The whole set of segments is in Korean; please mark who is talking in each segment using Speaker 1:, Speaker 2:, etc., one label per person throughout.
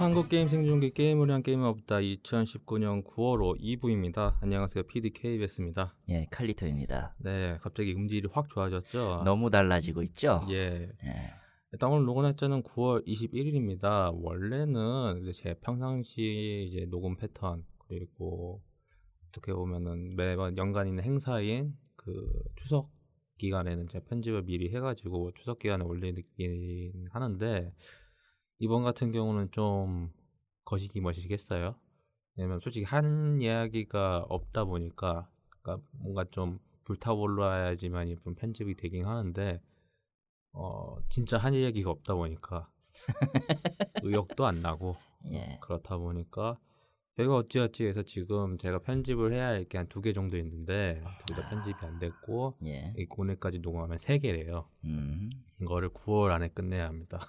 Speaker 1: 한국 게임 생존기 게임을 위한 게임 없다 2019년 9월 2부입니다. 안녕하세요. PD KBS입니다.
Speaker 2: 예, 칼리토입니다.
Speaker 1: 네, 갑자기 음질이 확 좋아졌죠?
Speaker 2: 너무 달라지고 있죠?
Speaker 1: 예.
Speaker 2: 예.
Speaker 1: 일단 오늘 녹음 날짜는 9월 21일입니다. 원래는 이제 제 평상시 이제 녹음 패턴 그리고 어떻게 보면은 매번 연간 있는 행사인 그 추석 기간에는 제가 편집을 미리 해가지고 추석 기간에 올리긴 하는데 이번 같은 경우는 좀 거시기 머시겠어요. 왜냐면 솔직히 한 이야기가 없다 보니까 그러니까 뭔가 좀 불타올라야지만 좀 편집이 되긴 하는데 어 진짜 한 이야기가 없다 보니까 의욕도 안 나고
Speaker 2: 예.
Speaker 1: 그렇다 보니까 저희가 어찌어찌 해서 지금 제가 편집을 해야 할 게 한 두 개 정도 있는데 둘다 편집이 안 됐고
Speaker 2: 예.
Speaker 1: 이 오늘까지 녹음하면 세 개래요.
Speaker 2: 음.
Speaker 1: 이거를 9월 안에 끝내야 합니다.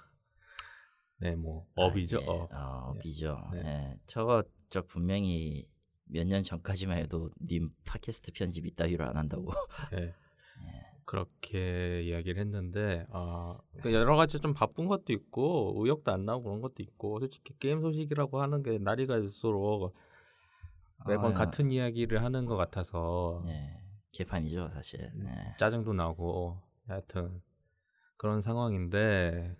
Speaker 1: 네, 뭐 업이죠.
Speaker 2: 아, 예.
Speaker 1: 업.
Speaker 2: 어, 업이죠.
Speaker 1: 네.
Speaker 2: 예. 저거 저 분명히 몇 년 전까지만 해도 님 팟캐스트 편집 이따위로 안 한다고.
Speaker 1: 네. 그렇게 이야기를 했는데 아 그러니까 여러 가지 좀 바쁜 것도 있고 의욕도 안 나고 그런 것도 있고 솔직히 게임 소식이라고 하는 게 날이 갈수록 매번
Speaker 2: 아,
Speaker 1: 같은 이야기를 하는 것 같아서
Speaker 2: 예. 개판이죠, 사실.
Speaker 1: 음.
Speaker 2: 예.
Speaker 1: 짜증도 나고 하여튼 그런 상황인데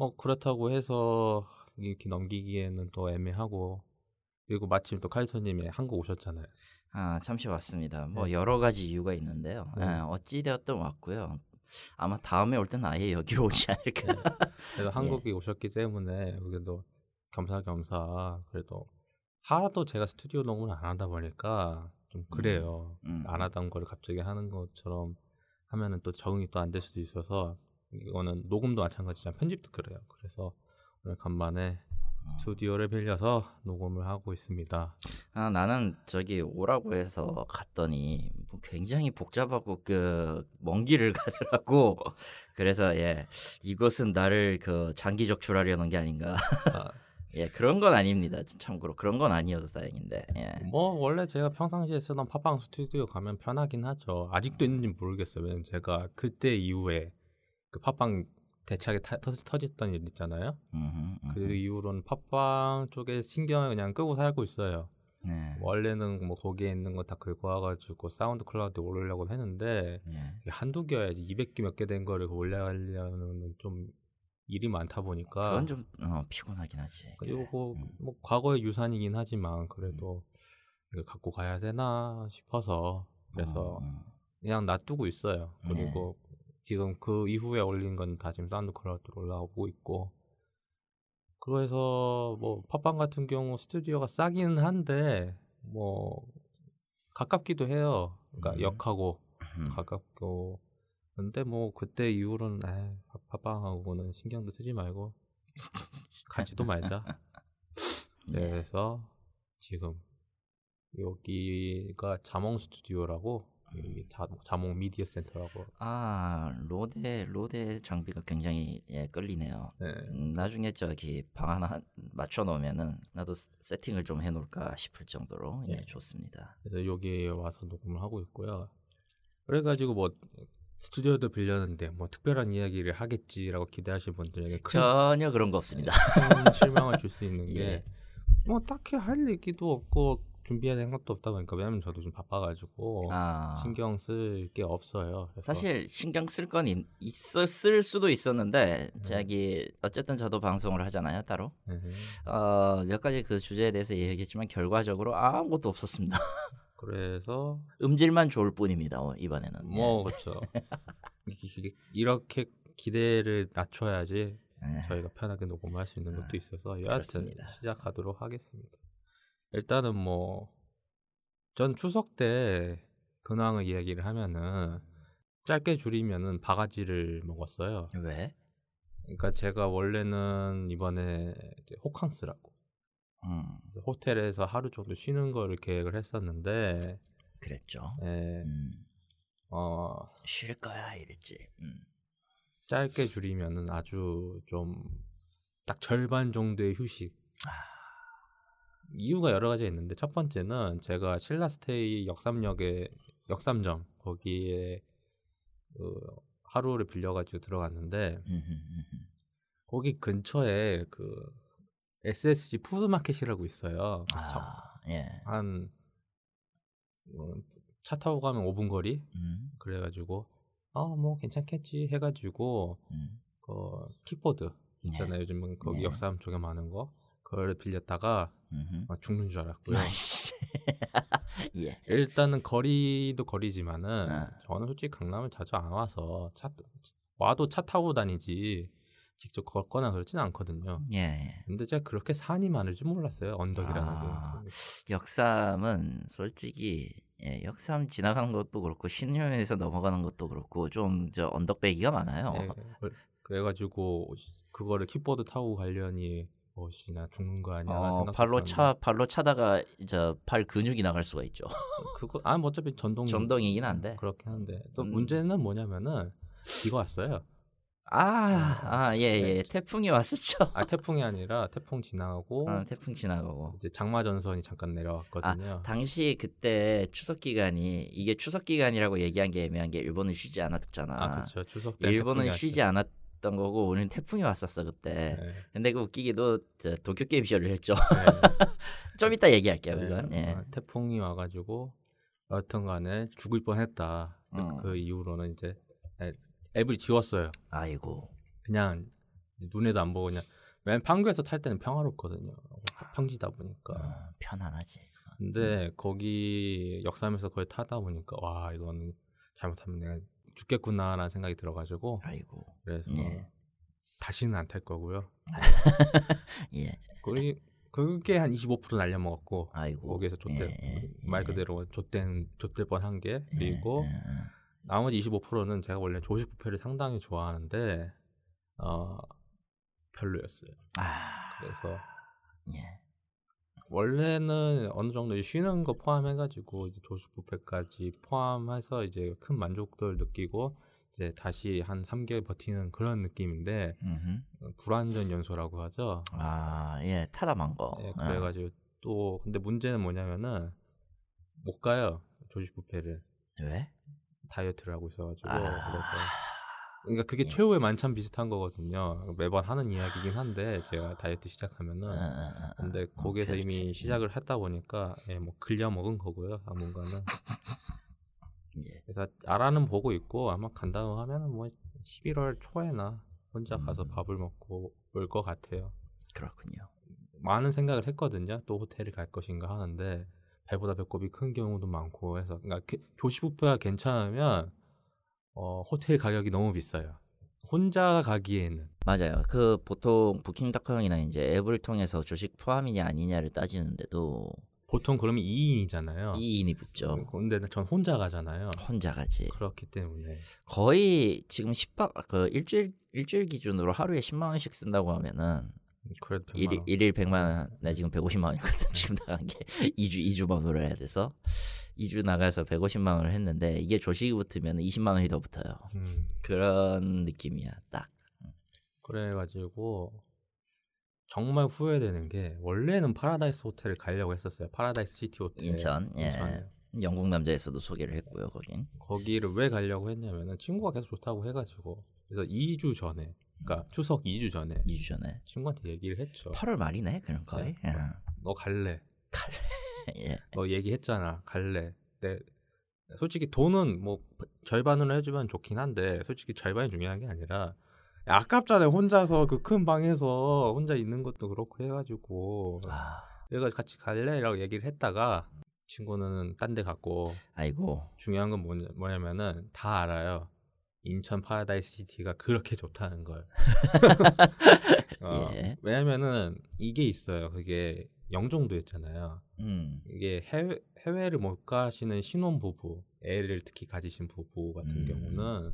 Speaker 1: 뭐 그렇다고 해서 이렇게 넘기기에는 또 애매하고 그리고 마침 또 카이터님이 한국 오셨잖아요.
Speaker 2: 아, 잠시 왔습니다. 뭐
Speaker 1: 네.
Speaker 2: 여러 가지 이유가 있는데요.
Speaker 1: 네.
Speaker 2: 예, 어찌 되었든 왔고요. 아마 다음에 올 때는 아예 여기로 오지 않을까.
Speaker 1: 그래서 한국에 오셨기 때문에 그래도 겸사겸사 그래도 하도 제가 스튜디오 녹음을 안 하다 보니까 좀 그래요.
Speaker 2: 음.
Speaker 1: 안 하던 걸 갑자기 하는 것처럼 하면은 또 적응이 또 안 될 수도 있어서 이거는 녹음도 마찬가지지만 편집도 그래요. 그래서 오늘 간만에 스튜디오를 빌려서 녹음을 하고 있습니다.
Speaker 2: 아, 나는 저기 오라고 해서 갔더니 뭐 굉장히 복잡하고 그 먼 길을 가더라고. 그래서 예, 이것은 나를 그 장기 적출하려는 게 아닌가.
Speaker 1: 아,
Speaker 2: 예, 그런 건 아닙니다. 참고로 그런 건 아니어서 다행인데. 예.
Speaker 1: 뭐 원래 제가 평상시에 쓰던 팟빵 스튜디오 가면 편하긴 하죠. 아직도 있는지 모르겠어요. 왜냐면 제가 그때 이후에 그 팟빵 대차게 타, 터, 터졌던 일 있잖아요.
Speaker 2: 음흠, 음흠.
Speaker 1: 그 이후로는 팟빵 쪽에 신경을 그냥 끄고 살고 있어요.
Speaker 2: 네.
Speaker 1: 원래는 뭐 거기에 있는 거 다 긁고 와가지고 사운드 클라우드에 올리려고 했는데
Speaker 2: 예.
Speaker 1: 이게 한두 개야지 200개 몇 개 된 거를 올려가려면 좀 일이 많다 보니까
Speaker 2: 그건 좀 어, 피곤하긴 하지.
Speaker 1: 그리고 뭐,
Speaker 2: 음.
Speaker 1: 뭐 과거의 유산이긴 하지만 그래도 이걸 갖고 가야 되나 싶어서 그래서
Speaker 2: 어, 어.
Speaker 1: 그냥 놔두고 있어요.
Speaker 2: 네.
Speaker 1: 그리고 지금 그 이후에 올린 건 다 지금 사운드 클라우드로 올라오고 있고 그래서 뭐 팟빵 같은 경우 스튜디오가 싸기는 한데 뭐 가깝기도 해요. 그러니까
Speaker 2: 음.
Speaker 1: 역하고
Speaker 2: 음.
Speaker 1: 가깝고 근데 뭐 그때 이후로는 아 팟빵하고는 신경도 쓰지 말고 가지도 말자.
Speaker 2: 예.
Speaker 1: 그래서 지금 여기가 자몽 스튜디오라고 여기 자, 자몽 미디어 센터라고
Speaker 2: 아 로데 로데 장비가 굉장히 예, 끌리네요.
Speaker 1: 네.
Speaker 2: 음, 나중에 저기 방 하나 맞춰 놓으면은 나도 스- 세팅을 좀 해놓을까 싶을 정도로 예,
Speaker 1: 네.
Speaker 2: 좋습니다.
Speaker 1: 그래서 여기에 와서 녹음을 하고 있고요. 그래가지고 뭐 스튜디오도 빌렸는데 뭐 특별한 이야기를 하겠지라고 기대하시는 분들에게 큰,
Speaker 2: 전혀 그런 거 없습니다.
Speaker 1: 큰 실망을 줄 수 있는
Speaker 2: 예.
Speaker 1: 게뭐 딱히 할 얘기도 없고 준비해야 되는 것도 없다 보니까 왜냐면 저도 좀 바빠가지고
Speaker 2: 아
Speaker 1: 신경 쓸 게 없어요.
Speaker 2: 사실 신경 쓸 건 있었을 수도 있었는데
Speaker 1: 네.
Speaker 2: 저기 어쨌든 저도 방송을 하잖아요 따로.
Speaker 1: 네.
Speaker 2: 어, 몇 가지 그 주제에 대해서 얘기했지만 결과적으로 아무것도 없었습니다.
Speaker 1: 그래서
Speaker 2: 음질만 좋을 뿐입니다 어, 이번에는.
Speaker 1: 뭐 그렇죠. 이게- 이렇게 기대를 낮춰야지
Speaker 2: 예.
Speaker 1: 저희가 편하게 녹음할 수 있는 것도 있어서 여하튼
Speaker 2: 그렇습니다.
Speaker 1: 시작하도록 하겠습니다. 일단은 뭐 전 추석 때 근황을 이야기를 하면은 짧게 줄이면은 바가지를 먹었어요.
Speaker 2: 왜?
Speaker 1: 그러니까 제가 원래는 이번에 이제 호캉스라고
Speaker 2: 음,
Speaker 1: 그래서 호텔에서 하루 정도 쉬는 거를 계획을 했었는데
Speaker 2: 그랬죠.
Speaker 1: 예,
Speaker 2: 음,
Speaker 1: 어,
Speaker 2: 쉴 거야 이랬지. 음.
Speaker 1: 짧게 줄이면은 아주 좀 딱 절반 정도의 휴식. 이유가 여러 가지가 있는데 첫 번째는 제가 신라스테이 역삼역에 역삼점 거기에 그 하루를 빌려가지고 들어갔는데. 거기 근처에 그 SSG 푸드마켓이라고 있어요. 저-
Speaker 2: 아, 예.
Speaker 1: 한, 어, 차 타고 가면 5분 거리?
Speaker 2: 음,
Speaker 1: 그래가지고, 어, 뭐 괜찮겠지 해가지고,
Speaker 2: 음.
Speaker 1: 그, 킥보드 있잖아요. 요즘은 거기
Speaker 2: 네.
Speaker 1: 역사함 쪽에 많은 거. 그걸 빌렸다가 막 죽는 줄 알았고요.
Speaker 2: 아이씨. 예.
Speaker 1: 일단은 거리도 거리지만은
Speaker 2: 아.
Speaker 1: 저는 솔직히 강남을 자주 안 와서 차 와도 차 타고 다니지 직접 걷거나 그러진 않거든요.
Speaker 2: 예, 예.
Speaker 1: 근데 제가 그렇게 산이 많을 줄 몰랐어요. 언덕이라는
Speaker 2: 아.
Speaker 1: 게.
Speaker 2: 역삼은 솔직히 예, 역삼 지나가는 것도 그렇고 신효에서 넘어가는 것도 그렇고 좀 저 언덕배기가 많아요.
Speaker 1: 네, 그- 그래가지고 그거를 킥보드 타고 가려 니 뭐시나 죽는 거 아니야?
Speaker 2: 어, 발로 차 발로 차다가 이제 팔 근육이 나갈 수가 있죠.
Speaker 1: 그거 아뭐 어차피 전동
Speaker 2: 전동이긴 한데.
Speaker 1: 그렇긴 한데 또
Speaker 2: 음.
Speaker 1: 문제는 뭐냐면은 비가 왔어요.
Speaker 2: 아, 아, 예,
Speaker 1: 네.
Speaker 2: 예. 태풍이 왔었죠.
Speaker 1: 아 태풍이 아니라 태풍 지나가고
Speaker 2: 어, 태풍 지나가고.
Speaker 1: 이제 장마 전선이 잠깐 내려왔거든요.
Speaker 2: 당시 그때 추석 기간이 이게 추석 기간이라고 얘기한 게 애매한 게 일본은 쉬지 않았잖아.
Speaker 1: 아, 그렇죠. 추석 때
Speaker 2: 일본은 쉬지 않았 던 거고 우리는 태풍이 왔었어 그때.
Speaker 1: 네.
Speaker 2: 근데 그 웃기게도 저 도쿄 게임 쇼를 했죠.
Speaker 1: 네.
Speaker 2: 좀 이따 얘기할게요
Speaker 1: 네.
Speaker 2: 그건. 예.
Speaker 1: 아, 태풍이 와가지고 여튼간에 죽을 뻔했다. 그-
Speaker 2: 음.
Speaker 1: 그 이후로는 이제 애- 앱을 지웠어요.
Speaker 2: 아이고.
Speaker 1: 그냥 눈에도 안 보고 그냥 맨 판교에서 탈 때는 평화롭거든요. 평지다 보니까.
Speaker 2: 어, 편안하지.
Speaker 1: 근데 거기 역삼에서 그걸 타다 보니까 와 이거는 잘못하면 내가 죽겠구나라는 생각이 들어가지고
Speaker 2: 아이고.
Speaker 1: 그래서
Speaker 2: 예.
Speaker 1: 다시는 안 탈 거고요.
Speaker 2: 예.
Speaker 1: 거기 그게 한 25% 날려 먹었고
Speaker 2: 아이고.
Speaker 1: 거기에서 좆대
Speaker 2: 예, 예,
Speaker 1: 말
Speaker 2: 예.
Speaker 1: 그대로 좆된 좆될 뻔한 게 그리고
Speaker 2: 예, 예, 예.
Speaker 1: 나머지 25%는 제가 원래 조식 뷔페를 상당히 좋아하는데 어 별로였어요.
Speaker 2: 아.
Speaker 1: 그래서
Speaker 2: 예.
Speaker 1: 원래는 어느 정도 쉬는 거 포함해가지고 이제 조식 뷔페까지 포함해서 이제 큰 만족도를 느끼고 이제 다시 한 3개월 버티는 그런 느낌인데
Speaker 2: 음흠.
Speaker 1: 불완전 연소라고 하죠.
Speaker 2: 아, 예. 타다만 거.
Speaker 1: 예, 그래가지고 또 근데 문제는 뭐냐면은 못 가요 조식 뷔페를
Speaker 2: 예. 왜?
Speaker 1: 다이어트를 하고 있어가지고
Speaker 2: 아.
Speaker 1: 그래서 그러니까 그게
Speaker 2: 예.
Speaker 1: 최후의 만찬 비슷한 거거든요. 매번 하는 이야기긴 한데 제가 다이어트 시작하면은
Speaker 2: 어, 어, 어, 어.
Speaker 1: 근데
Speaker 2: 어,
Speaker 1: 거기에서
Speaker 2: 그렇지.
Speaker 1: 이미 시작을 했다 보니까 예, 뭐 글려 먹은 거고요. 당분간은
Speaker 2: 예.
Speaker 1: 그래서 알아는 보고 있고 아마 간다고 하면은 뭐 11월 초에나 혼자 가서
Speaker 2: 음.
Speaker 1: 밥을 먹고 올 것 같아요.
Speaker 2: 그렇군요.
Speaker 1: 많은 생각을 했거든요. 또 호텔을 갈 것인가 하는데 배보다 배꼽이 큰 경우도 많고 해서 그러니까 게- 조식 뷔페가 괜찮으면 어, 호텔 가격이 너무 비싸요. 혼자 가기에는
Speaker 2: 맞아요. 그 보통 부킹닷컴이나 이제 앱을 통해서 조식 포함이냐 아니냐를 따지는데도
Speaker 1: 보통 그러면 2인이잖아요.
Speaker 2: 2인이 붙죠.
Speaker 1: 근데 전 혼자 가잖아요.
Speaker 2: 혼자 가지.
Speaker 1: 그렇기 때문에
Speaker 2: 거의 지금 10박 그 일주일 일주일 기준으로 하루에 10만 원씩 쓴다고 하면은
Speaker 1: 그래도
Speaker 2: 일,
Speaker 1: 100만 원.
Speaker 2: 일일 100만 원. 나 지금 150만 원이거든. 지금 나간 게 2주 2주만으로 해야 돼서 2주 나가서 150만 원을 했는데 이게 조식이 붙으면 20만 원이 더 붙어요.
Speaker 1: 음,
Speaker 2: 그런 느낌이야. 딱.
Speaker 1: 그래가지고 정말 후회되는 게 원래는 파라다이스 호텔을 가려고 했었어요. 파라다이스 시티 호텔
Speaker 2: 인천. 예.
Speaker 1: 인천에.
Speaker 2: 영국 남자에서도 소개를 했고요. 거긴.
Speaker 1: 거기를 왜 가려고 했냐면은 친구가 계속 좋다고 해가지고 그래서 2주 전에 그러니까 추석 2주 전에
Speaker 2: 2주 전에.
Speaker 1: 친구한테 얘기를 했죠.
Speaker 2: 8월 말이네. 그럼 거의.
Speaker 1: 네. 너 갈래?
Speaker 2: 예.
Speaker 1: 너 얘기했잖아. 갈래? 내 솔직히 돈은 뭐 절반으로 해주면 좋긴 한데 솔직히 절반이 중요한 게 아니라 야, 아깝잖아요. 혼자서 그 큰 방에서 혼자 있는 것도 그렇고 해가지고
Speaker 2: 아,
Speaker 1: 내가 같이 갈래라고 얘기를 했다가 친구는 딴 데 갔고
Speaker 2: 아이고.
Speaker 1: 중요한 건 뭐냐, 뭐냐면은 다 알아요. 인천 파라다이스 시티가 그렇게 좋다는 걸. 어,
Speaker 2: 예.
Speaker 1: 왜냐면은 이게 있어요. 그게 영종도였잖아요.
Speaker 2: 음.
Speaker 1: 이게 해외, 해외를 못 가시는 신혼 부부, 애를 특히 가지신 부부 같은
Speaker 2: 음.
Speaker 1: 경우는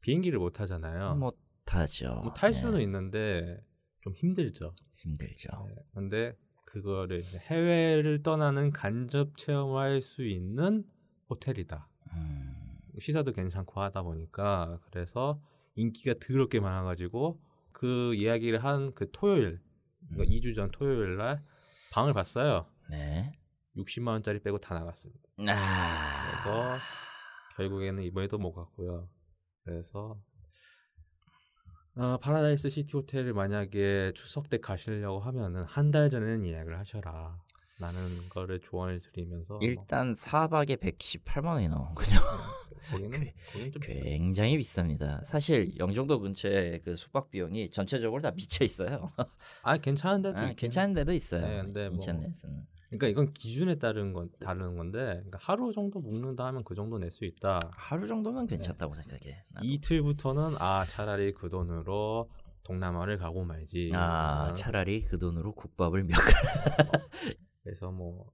Speaker 1: 비행기를 못 타잖아요.
Speaker 2: 못 타죠.
Speaker 1: 뭐 탈
Speaker 2: 예,
Speaker 1: 수는 있는데 좀 힘들죠.
Speaker 2: 힘들죠.
Speaker 1: 네. 근데 그거를 해외를 떠나는 간접 체험할 수 있는 호텔이다.
Speaker 2: 음.
Speaker 1: 식사도 괜찮고 하다 보니까 그래서 인기가 더럽게 많아가지고 그 이야기를 한 그 토요일, 그러니까
Speaker 2: 음.
Speaker 1: 2주 전 토요일 날 방을 봤어요.
Speaker 2: 네.
Speaker 1: 60만 원짜리 빼고 다 나갔습니다.
Speaker 2: 아.
Speaker 1: 그래서 결국에는 이번에도 못 갔고요. 그래서 어, 파라다이스 시티 호텔을 만약에 추석 때 가시려고 하면은 한 달 전에는 예약을 하셔라. 라는 거를 조언을 드리면서 뭐
Speaker 2: 일단 4박에 118만 원이 나오거든요.
Speaker 1: 거기는
Speaker 2: 그-
Speaker 1: 거기는.
Speaker 2: 굉장히 비쌉니다. 사실 영종도 근처에 그 숙박 비용이 전체적으로 다 미쳐 있어요.
Speaker 1: 아 괜찮은 데도
Speaker 2: 아, 괜찮은 데도 있어요.
Speaker 1: 네, 근데 뭐-
Speaker 2: 인천에서는.
Speaker 1: 그러니까 이건 기준에 따른 건 다른 건데 그러니까 하루 정도 묵는다 하면 그 정도 낼 수 있다.
Speaker 2: 하루 정도면 괜찮다고 생각해. 나도.
Speaker 1: 이틀부터는 아 차라리 그 돈으로 동남아를 가고 말지.
Speaker 2: 아
Speaker 1: 어,
Speaker 2: 차라리 그 돈으로 국밥을 몇
Speaker 1: 그래서 뭐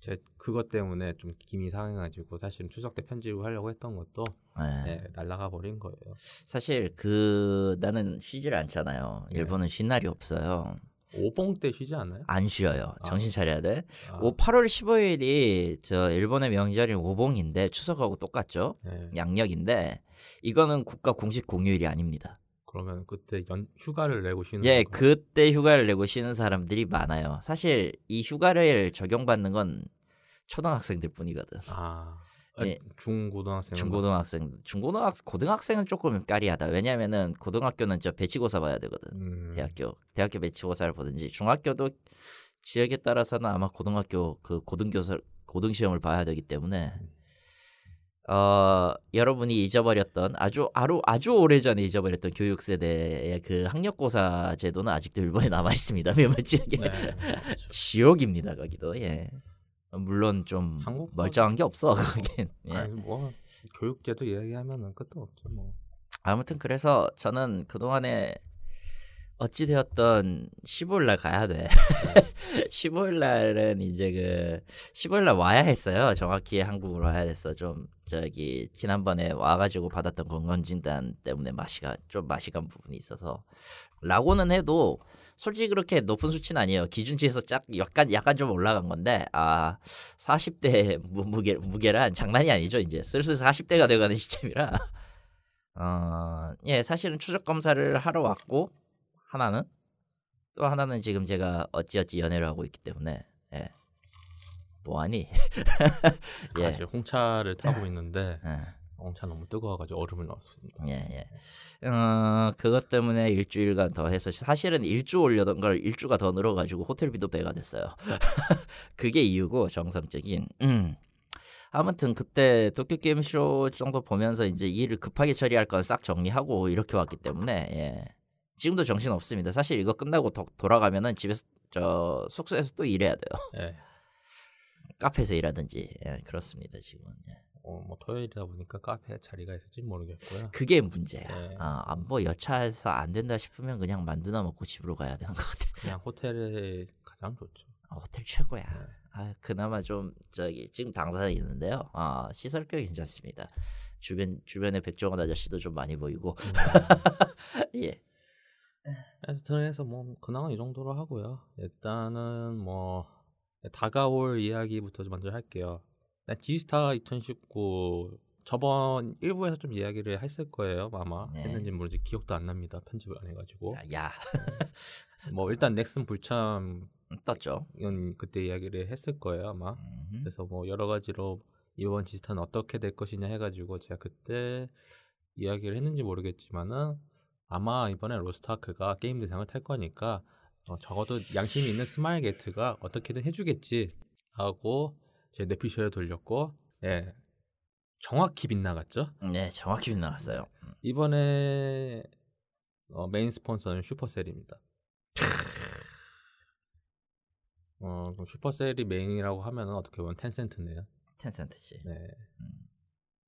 Speaker 1: 제 그것 때문에 좀 김이 상해가지고 사실은 추석 때 편집을 하려고 했던 것도
Speaker 2: 네.
Speaker 1: 네, 날라가 버린 거예요.
Speaker 2: 사실 그 나는 쉬지를 않잖아요.
Speaker 1: 네.
Speaker 2: 일본은 쉰 날이 없어요.
Speaker 1: 오봉 때 쉬지 않나요?
Speaker 2: 안 쉬어요.
Speaker 1: 아.
Speaker 2: 정신 차려야 돼.
Speaker 1: 아,
Speaker 2: 오 8월 15일이 저 일본의 명절인 오봉인데 추석하고 똑같죠.
Speaker 1: 네.
Speaker 2: 양력인데 이거는 국가 공식 공휴일이 아닙니다.
Speaker 1: 그러면 그때 연 휴가를 내고 쉬는
Speaker 2: 예,
Speaker 1: 건가요?
Speaker 2: 그때 휴가를 내고 쉬는 사람들이 많아요. 사실 이 휴가를 적용받는 건 초등학생들 뿐이거든.
Speaker 1: 아
Speaker 2: 예.
Speaker 1: 중고등학생
Speaker 2: 중고등학생, 중고등학생, 고등학생은 조금 까리하다. 왜냐면은 고등학교는 저 배치고사 봐야 되거든.
Speaker 1: 음,
Speaker 2: 대학교, 대학교 배치고사를 보든지 중학교도 지역에 따라서는 아마 고등학교 그 고등교사 고등 시험을 봐야 되기 때문에 어 여러분이 잊어버렸던 아주 아주 아주 오래전에 잊어버렸던 교육 세대의 그 학력고사 제도는 아직도 일본에 남아 있습니다. 몇몇 지역에
Speaker 1: 네, 그렇죠.
Speaker 2: 지옥입니다 거기도 예 물론 좀 멀쩡한 게 없어 거긴 예.
Speaker 1: 아니 뭐 교육제도 이야기하면은 끝도 없죠 뭐.
Speaker 2: 아무튼 그래서 저는 그 동안에 어찌 되었던 15일 날 가야 돼. 15일 날은 이제 그 15일 날 와야 했어요. 정확히 한국으로 와야 됐어. 좀 저기 지난번에 와가지고 받았던 건강 진단 때문에 맛이가 좀 맛이 간 부분이 있어서 라고는 해도 솔직히 그렇게 높은 수치는 아니에요. 기준치에서 짝 약간 약간 좀 올라간 건데 아 40대 무게 무게란 장난이 아니죠. 이제 슬슬 40대가 돼가는 시점이라 어, 예, 사실은 추적 검사를 하러 왔고 하나는 또 하나는 지금 제가 어찌어찌 연애를 하고 있기 때문에 예. 뭐하니? 예.
Speaker 1: 사실 홍차를 타고 있는데
Speaker 2: 예.
Speaker 1: 홍차 너무 뜨거워가지고 얼음을 넣었습니다.
Speaker 2: 예, 예. 어, 그것 때문에 일주일간 더 해서 사실은 일주 올려던 걸 일주가 더 늘어가지고 호텔비도 배가 됐어요. 그게 이유고 정상적인. 음. 아무튼 그때 도쿄 게임 쇼 정도 보면서 이제 일을 급하게 처리할 건 싹 정리하고 이렇게 왔기 때문에 예. 지금도 정신 없습니다. 사실 이거 끝나고 더, 돌아가면은 집에서 저 숙소에서 또 일해야 돼요.
Speaker 1: 예.
Speaker 2: 카페에서 일하든지 예, 그렇습니다 지금은. 예.
Speaker 1: 어, 뭐 토요일이다 보니까 카페에 자리가 있을지 모르겠고요.
Speaker 2: 그게 문제야.
Speaker 1: 네.
Speaker 2: 아, 아, 뭐 여차해서 안 된다 싶으면 그냥 만두나 먹고 집으로 가야 되는 것 같아.
Speaker 1: 그냥 호텔이 가장 좋죠.
Speaker 2: 아, 호텔 최고야.
Speaker 1: 네.
Speaker 2: 아, 그나마 좀 저기 지금 당사에 있는데요. 아, 시설 꽤 괜찮습니다. 주변 주변에 백종원 아저씨도 좀 많이 보이고. 예.
Speaker 1: 하여튼 해서 뭐 근황은 이 정도로 하고요. 일단은 뭐 다가올 이야기부터 좀 먼저 할게요. 지스타 2019 저번 1부에서 좀 이야기를 했을 거예요. 아마
Speaker 2: 네.
Speaker 1: 했는지 모르지 기억도 안 납니다. 편집을 안 해가지고
Speaker 2: 야, 야.
Speaker 1: 뭐 일단 넥슨 불참
Speaker 2: 떴죠.
Speaker 1: 이건 그때 이야기를 했을 거예요 아마.
Speaker 2: 음.
Speaker 1: 그래서 뭐 여러 가지로 이번 지스타는 어떻게 될 것이냐 해가지고 제가 그때 이야기를 했는지 모르겠지만은 아마 이번에 로스트아크가 게임 대상을 탈 거니까 어, 적어도 양심이 있는 스마일 게이트가 어떻게든 해주겠지 하고 제 내피셜에 돌렸고 예 정확히 빗나갔죠
Speaker 2: 네, 정확히 나왔어요.
Speaker 1: 이번에 어, 메인 스폰서는 슈퍼셀입니다. 어, 그럼 슈퍼셀이 메인이라고 하면은 어떻게 보면 텐센트네요.
Speaker 2: 텐센트지.
Speaker 1: 네.
Speaker 2: 음.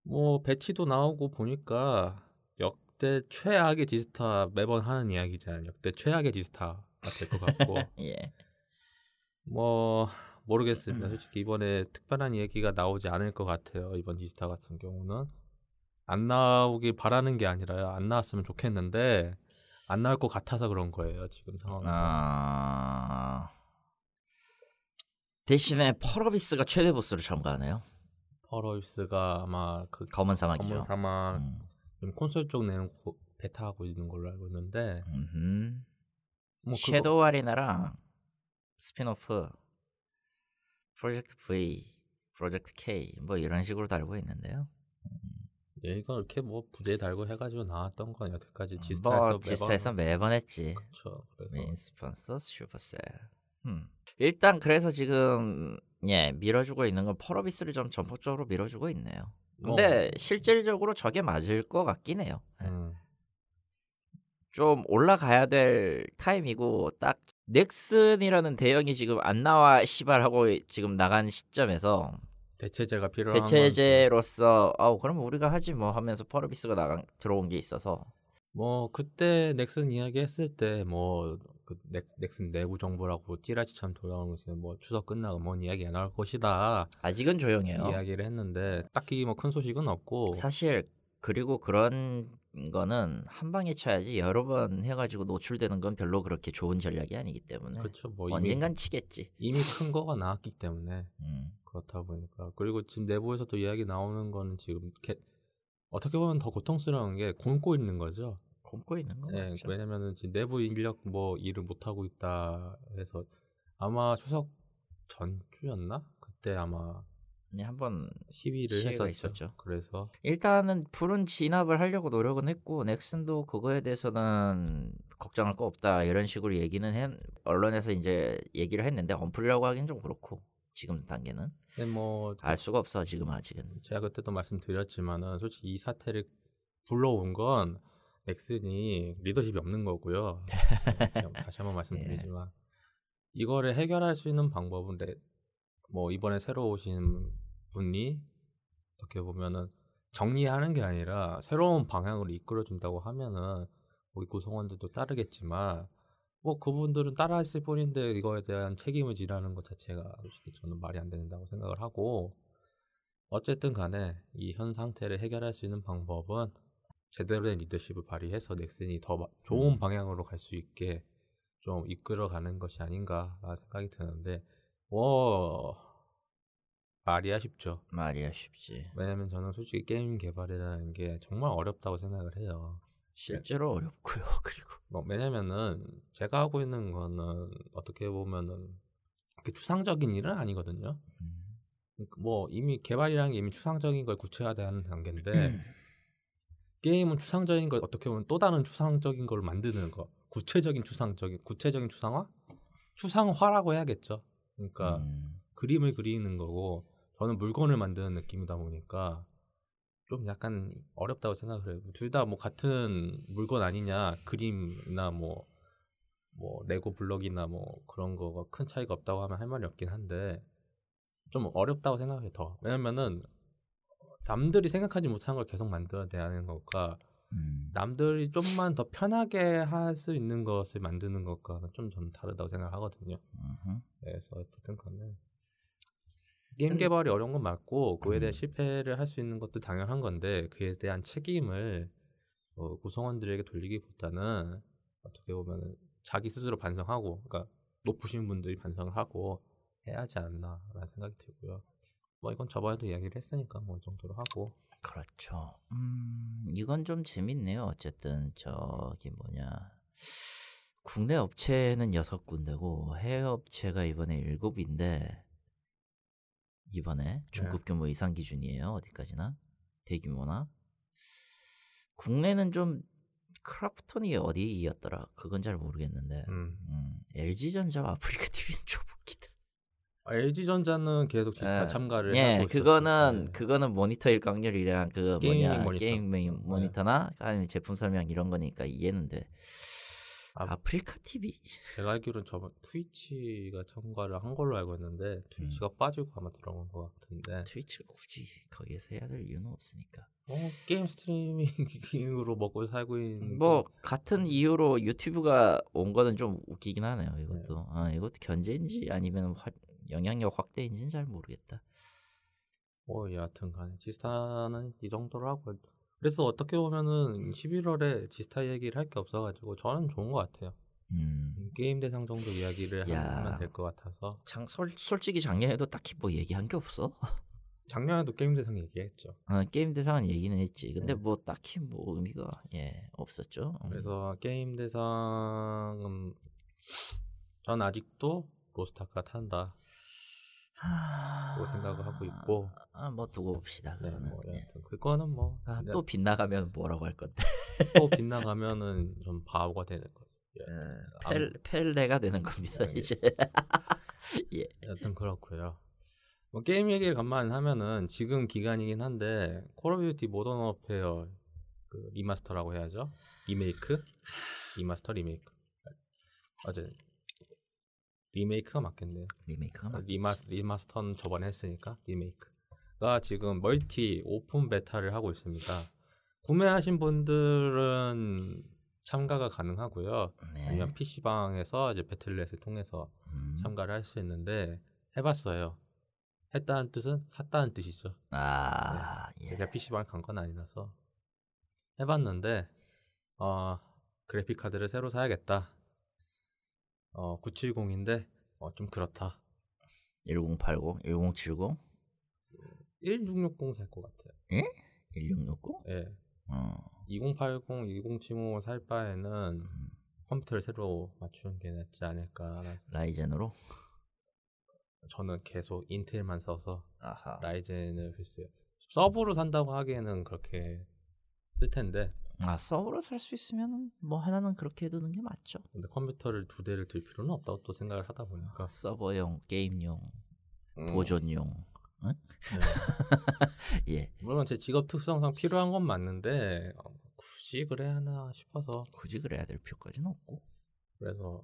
Speaker 1: 뭐 배치도 나오고 보니까 역대 최악의 지스타 매번 하는 이야기잖아요. 역대 최악의 지스타가 될 것 같고
Speaker 2: 예.
Speaker 1: 뭐 모르겠습니다. 솔직히 이번에 특별한 얘기가 나오지 않을 것 같아요. 이번 지스타 같은 경우는 안 나오길 바라는 게 아니라요. 안 나왔으면 좋겠는데 안 나올 것 같아서 그런 거예요. 지금 상황에서.
Speaker 2: 아... 대신에 펄어비스가 최대 부스를 참가하네요.
Speaker 1: 펄어비스가 아마 그
Speaker 2: 검은 사막이죠.
Speaker 1: 검은 사막
Speaker 2: 음.
Speaker 1: 콘솔 쪽 내는 고- 베타 하고 있는 걸로 알고 있는데
Speaker 2: 음흠.
Speaker 1: 뭐
Speaker 2: 섀도우 아레나랑 스피노프 프로젝트 V, 프로젝트 K 뭐 이런 식으로 달고 있는데요.
Speaker 1: 얘가 이렇게 뭐 부재 달고 해가지고 나왔던 건 여태까지
Speaker 2: 뭐
Speaker 1: 지스타에서 매번
Speaker 2: 지스타에서 매번 했지.
Speaker 1: 그렇죠. 그래서
Speaker 2: 메인 스폰서 슈퍼셀. 음. 일단 그래서 지금 예 밀어주고 있는 건 펄어비스를 좀 전폭적으로 밀어주고 있네요. 근데 실질적으로 저게 맞을 것 같긴 해요. 예.
Speaker 1: 음,
Speaker 2: 좀 올라가야 될 타임이고 딱 넥슨이라는 대형이 지금 안 나와 시발하고 지금 나간 시점에서
Speaker 1: 대체제가 필요한 건
Speaker 2: 대체제로서 아우 그러면 우리가 하지 뭐 하면서 펄어비스가 나간 들어온 게 있어서
Speaker 1: 뭐 그때 넥슨 이야기 했을 때 뭐 그 넥, 넥슨 내부 정보라고 찌라시처럼 돌아오는 것이 뭐 추석 끝나고 뭔 이야기 안 나올 것이다
Speaker 2: 아직은 조용해요.
Speaker 1: 이야기를 했는데 딱히 뭐 큰 소식은 없고
Speaker 2: 사실 그리고 그런 거는 한 방에 쳐야지 여러 번 해가지고 노출되는 건 별로 그렇게 좋은 전략이 아니기 때문에
Speaker 1: 그렇죠. 뭐
Speaker 2: 언젠간 치겠지.
Speaker 1: 이미 큰 거가 나왔기 때문에
Speaker 2: 음.
Speaker 1: 그렇다 보니까 그리고 지금 내부에서도 이야기 나오는 거는 지금 개- 어떻게 보면 더 고통스러운 게 굶고 있는 거죠.
Speaker 2: 굶고 있는 거
Speaker 1: 예,
Speaker 2: 맞죠.
Speaker 1: 왜냐면은 지금 내부 인력 뭐 일을 못 하고 있다 해서 아마 추석 전주였나? 그때 아마
Speaker 2: 네, 한번
Speaker 1: 시위를 했었죠.
Speaker 2: 있었죠.
Speaker 1: 그래서
Speaker 2: 일단은 푸른 진압을 하려고 노력은 했고 넥슨도 그거에 대해서는 걱정할 거 없다 이런 식으로 얘기는 해, 언론에서 이제 얘기를 했는데 언플이라고 하긴 좀 그렇고 지금 단계는
Speaker 1: 근데
Speaker 2: 뭐알 수가 없어 지금 아직은
Speaker 1: 제가 그때도 말씀드렸지만은 솔직히 이 사태를 불러온 건 넥슨이 리더십이 없는 거고요. 그냥 다시 한번 말씀드리지만 이거를 해결할 수 있는 방법은 레- 뭐 이번에 새로 오신 분이 어떻게 보면은 정리하는 게 아니라 새로운 방향으로 이끌어 준다고 하면은 우리 구성원들도 따르겠지만 뭐 그분들은 따라했을 뿐인데 이거에 대한 책임을 지라는 것 자체가 저는 말이 안 된다고 생각을 하고 어쨌든 간에 이 현 상태를 해결할 수 있는 방법은 제대로 된 리더십을 발휘해서 넥슨이 더 마- 좋은 방향으로 갈 수 있게 좀 이끌어가는 것이 아닌가라는 생각이 드는데 뭐 말이 아쉽죠.
Speaker 2: 말이 아쉽지
Speaker 1: 왜냐면 저는 솔직히 게임 개발이라는 게 정말 어렵다고 생각을 해요.
Speaker 2: 실제로 어렵고요 그리고
Speaker 1: 뭐 왜냐면은 제가 하고 있는 거는 어떻게 보면은 추상적인 일은 아니거든요.
Speaker 2: 음.
Speaker 1: 뭐 이미 개발이라는 게 이미 추상적인 걸 구체화되는 단계인데 게임은 추상적인 걸 어떻게 보면 또 다른 추상적인 걸 만드는 거. 구체적인 추상적인 구체적인 추상화? 추상화라고 해야겠죠. 그러니까
Speaker 2: 음.
Speaker 1: 그림을 그리는 거고 저는 물건을 만드는 느낌이다 보니까 좀 약간 어렵다고 생각을 해요. 둘 다 뭐 같은 물건 아니냐 그림이나 뭐뭐 레고 블럭이나 뭐 그런 거가 큰 차이가 없다고 하면 할 말이 없긴 한데 좀 어렵다고 생각해요 더. 왜냐면은 남들이 생각하지 못한 걸 계속 만들어야 되는 것과
Speaker 2: 음.
Speaker 1: 남들이 좀만 더 편하게 할 수 있는 것을 만드는 것과는 좀 저는 다르다고 생각하거든요.
Speaker 2: 음흠.
Speaker 1: 그래서 어쨌든 간에 게임 개발이 어려운 건 맞고 그에 대한
Speaker 2: 음.
Speaker 1: 실패를 할 수 있는 것도 당연한 건데 그에 대한 책임을 어, 구성원들에게 돌리기보다는 어떻게 보면 자기 스스로 반성하고 그러니까 높으신 분들이 반성을 하고 해야지 않나라는 생각이 들고요. 뭐 이건 저번에도 이야기를 했으니까 뭐 이 정도로 하고
Speaker 2: 그렇죠. 음, 이건 좀 재밌네요. 어쨌든 저기 뭐냐 국내 업체는 여섯 군데고 해외 업체가 이번에 일곱인데 이번에 중규모 이상 기준이에요. 어디까지나 대규모나 국내는 좀 크래프톤이 어디였더라? 그건 잘 모르겠는데
Speaker 1: 음.
Speaker 2: 음, LG전자와 아프리카 TV는 좀.
Speaker 1: LG 전자는 계속 지스타
Speaker 2: 예.
Speaker 1: 참가를
Speaker 2: 예,
Speaker 1: 하고
Speaker 2: 그거는
Speaker 1: 있었어요.
Speaker 2: 그거는 모니터일 확률이랑 그
Speaker 1: 게이밍
Speaker 2: 뭐냐
Speaker 1: 모니터.
Speaker 2: 게임 메인
Speaker 1: 네.
Speaker 2: 모니터나 아니면 제품 설명 이런 거니까 이해는 돼.
Speaker 1: 아,
Speaker 2: 아프리카 TV
Speaker 1: 제가 알기로는 저번 트위치가 참가를 한 걸로 알고 있는데 트위치가 빠지고 아마 들어간 것 같은데
Speaker 2: 트위치가 굳이 거기에서 해야 될 이유는 없으니까.
Speaker 1: 어, 게임 스트리밍으로 먹고 살고 있는
Speaker 2: 뭐 같은 이유로 유튜브가 온 거는 좀 웃기긴 하네요. 이것도 아, 이것도 견제인지 아니면 화- 영향력 확대인지는 잘 모르겠다.
Speaker 1: 뭐 여하튼 간에 지스타는 이 정도로 하고 그래서 어떻게 보면은 11월에 지스타 얘기를 할 게 없어가지고 저는 좋은 것 같아요
Speaker 2: 음.
Speaker 1: 게임 대상 정도 이야기를
Speaker 2: 야.
Speaker 1: 하면 될 것 같아서
Speaker 2: 장, 솔, 솔직히 작년에도 딱히 뭐 얘기한 게 없어.
Speaker 1: 작년에도 게임 대상 얘기했죠
Speaker 2: 어, 게임 대상은 얘기는 했지. 근데
Speaker 1: 네.
Speaker 2: 뭐 딱히 뭐 의미가 예 없었죠. 음.
Speaker 1: 그래서 게임 대상은 전 아직도 로스트아크가 탄다 고 생각을 하고 있고
Speaker 2: 아, 뭐 두고 봅시다.
Speaker 1: 네,
Speaker 2: 그거는.
Speaker 1: 뭐
Speaker 2: 예.
Speaker 1: 여하튼 그거는 뭐
Speaker 2: 아,
Speaker 1: 네,
Speaker 2: 또 빗나가면 뭐라고 할 건데.
Speaker 1: 또 빗나가면은 좀 바보가 되는 거죠. 예.
Speaker 2: 펠 펠레가 되는 겁니다
Speaker 1: 네.
Speaker 2: 이제. 예.
Speaker 1: 여튼 그렇고요. 뭐 게임 얘기를 간만에 하면은 지금 기간이긴 한데 콜 오브 듀티 모던 워페어 그 리마스터라고 해야죠. 리메이크? 리마스터 리메이크. 이제 리메이크가 맞겠네요.
Speaker 2: 리메이크가 맞.
Speaker 1: 리마스 리마스터는 저번에 했으니까 리메이크가 지금 멀티 오픈 베타를 하고 있습니다. 구매하신 분들은 참가가 가능하고요.
Speaker 2: 네.
Speaker 1: 아니면 PC방에서 이제 배틀넷을 통해서
Speaker 2: 음.
Speaker 1: 참가를 할 수 있는데 해봤어요. 했다는 뜻은 샀다는 뜻이죠.
Speaker 2: 아, 예.
Speaker 1: 제가 PC방 간건 아니라서 해봤는데 어, 그래픽 카드를 새로 사야겠다. 어, 970인데 어, 좀 그렇다.
Speaker 2: 1080, 1070,
Speaker 1: 1660 살 것 같아요.
Speaker 2: 1660?
Speaker 1: 예.
Speaker 2: 어.
Speaker 1: 2080, 2070을 살 바에는
Speaker 2: 음.
Speaker 1: 컴퓨터를 새로 맞추는 게 낫지 않을까.
Speaker 2: 라이젠으로?
Speaker 1: 저는 계속 인텔만 써서
Speaker 2: 아하.
Speaker 1: 라이젠을 글쎄요. 서브로 산다고 하기에는 그렇게 쓸 텐데
Speaker 2: 아, 서브로 살 수 있으면 뭐 하나는 그렇게 해두는 게 맞죠.
Speaker 1: 근데 컴퓨터를 두 대를 들 필요는 없다고 또 생각을 하다 보니까
Speaker 2: 서버용, 게임용,
Speaker 1: 음,
Speaker 2: 보존용.
Speaker 1: 네.
Speaker 2: 예.
Speaker 1: 물론 제 직업 특성상 필요한 건 맞는데 어, 굳이 그래야 하나 싶어서
Speaker 2: 굳이 그래야 될 필요까지는 없고.
Speaker 1: 그래서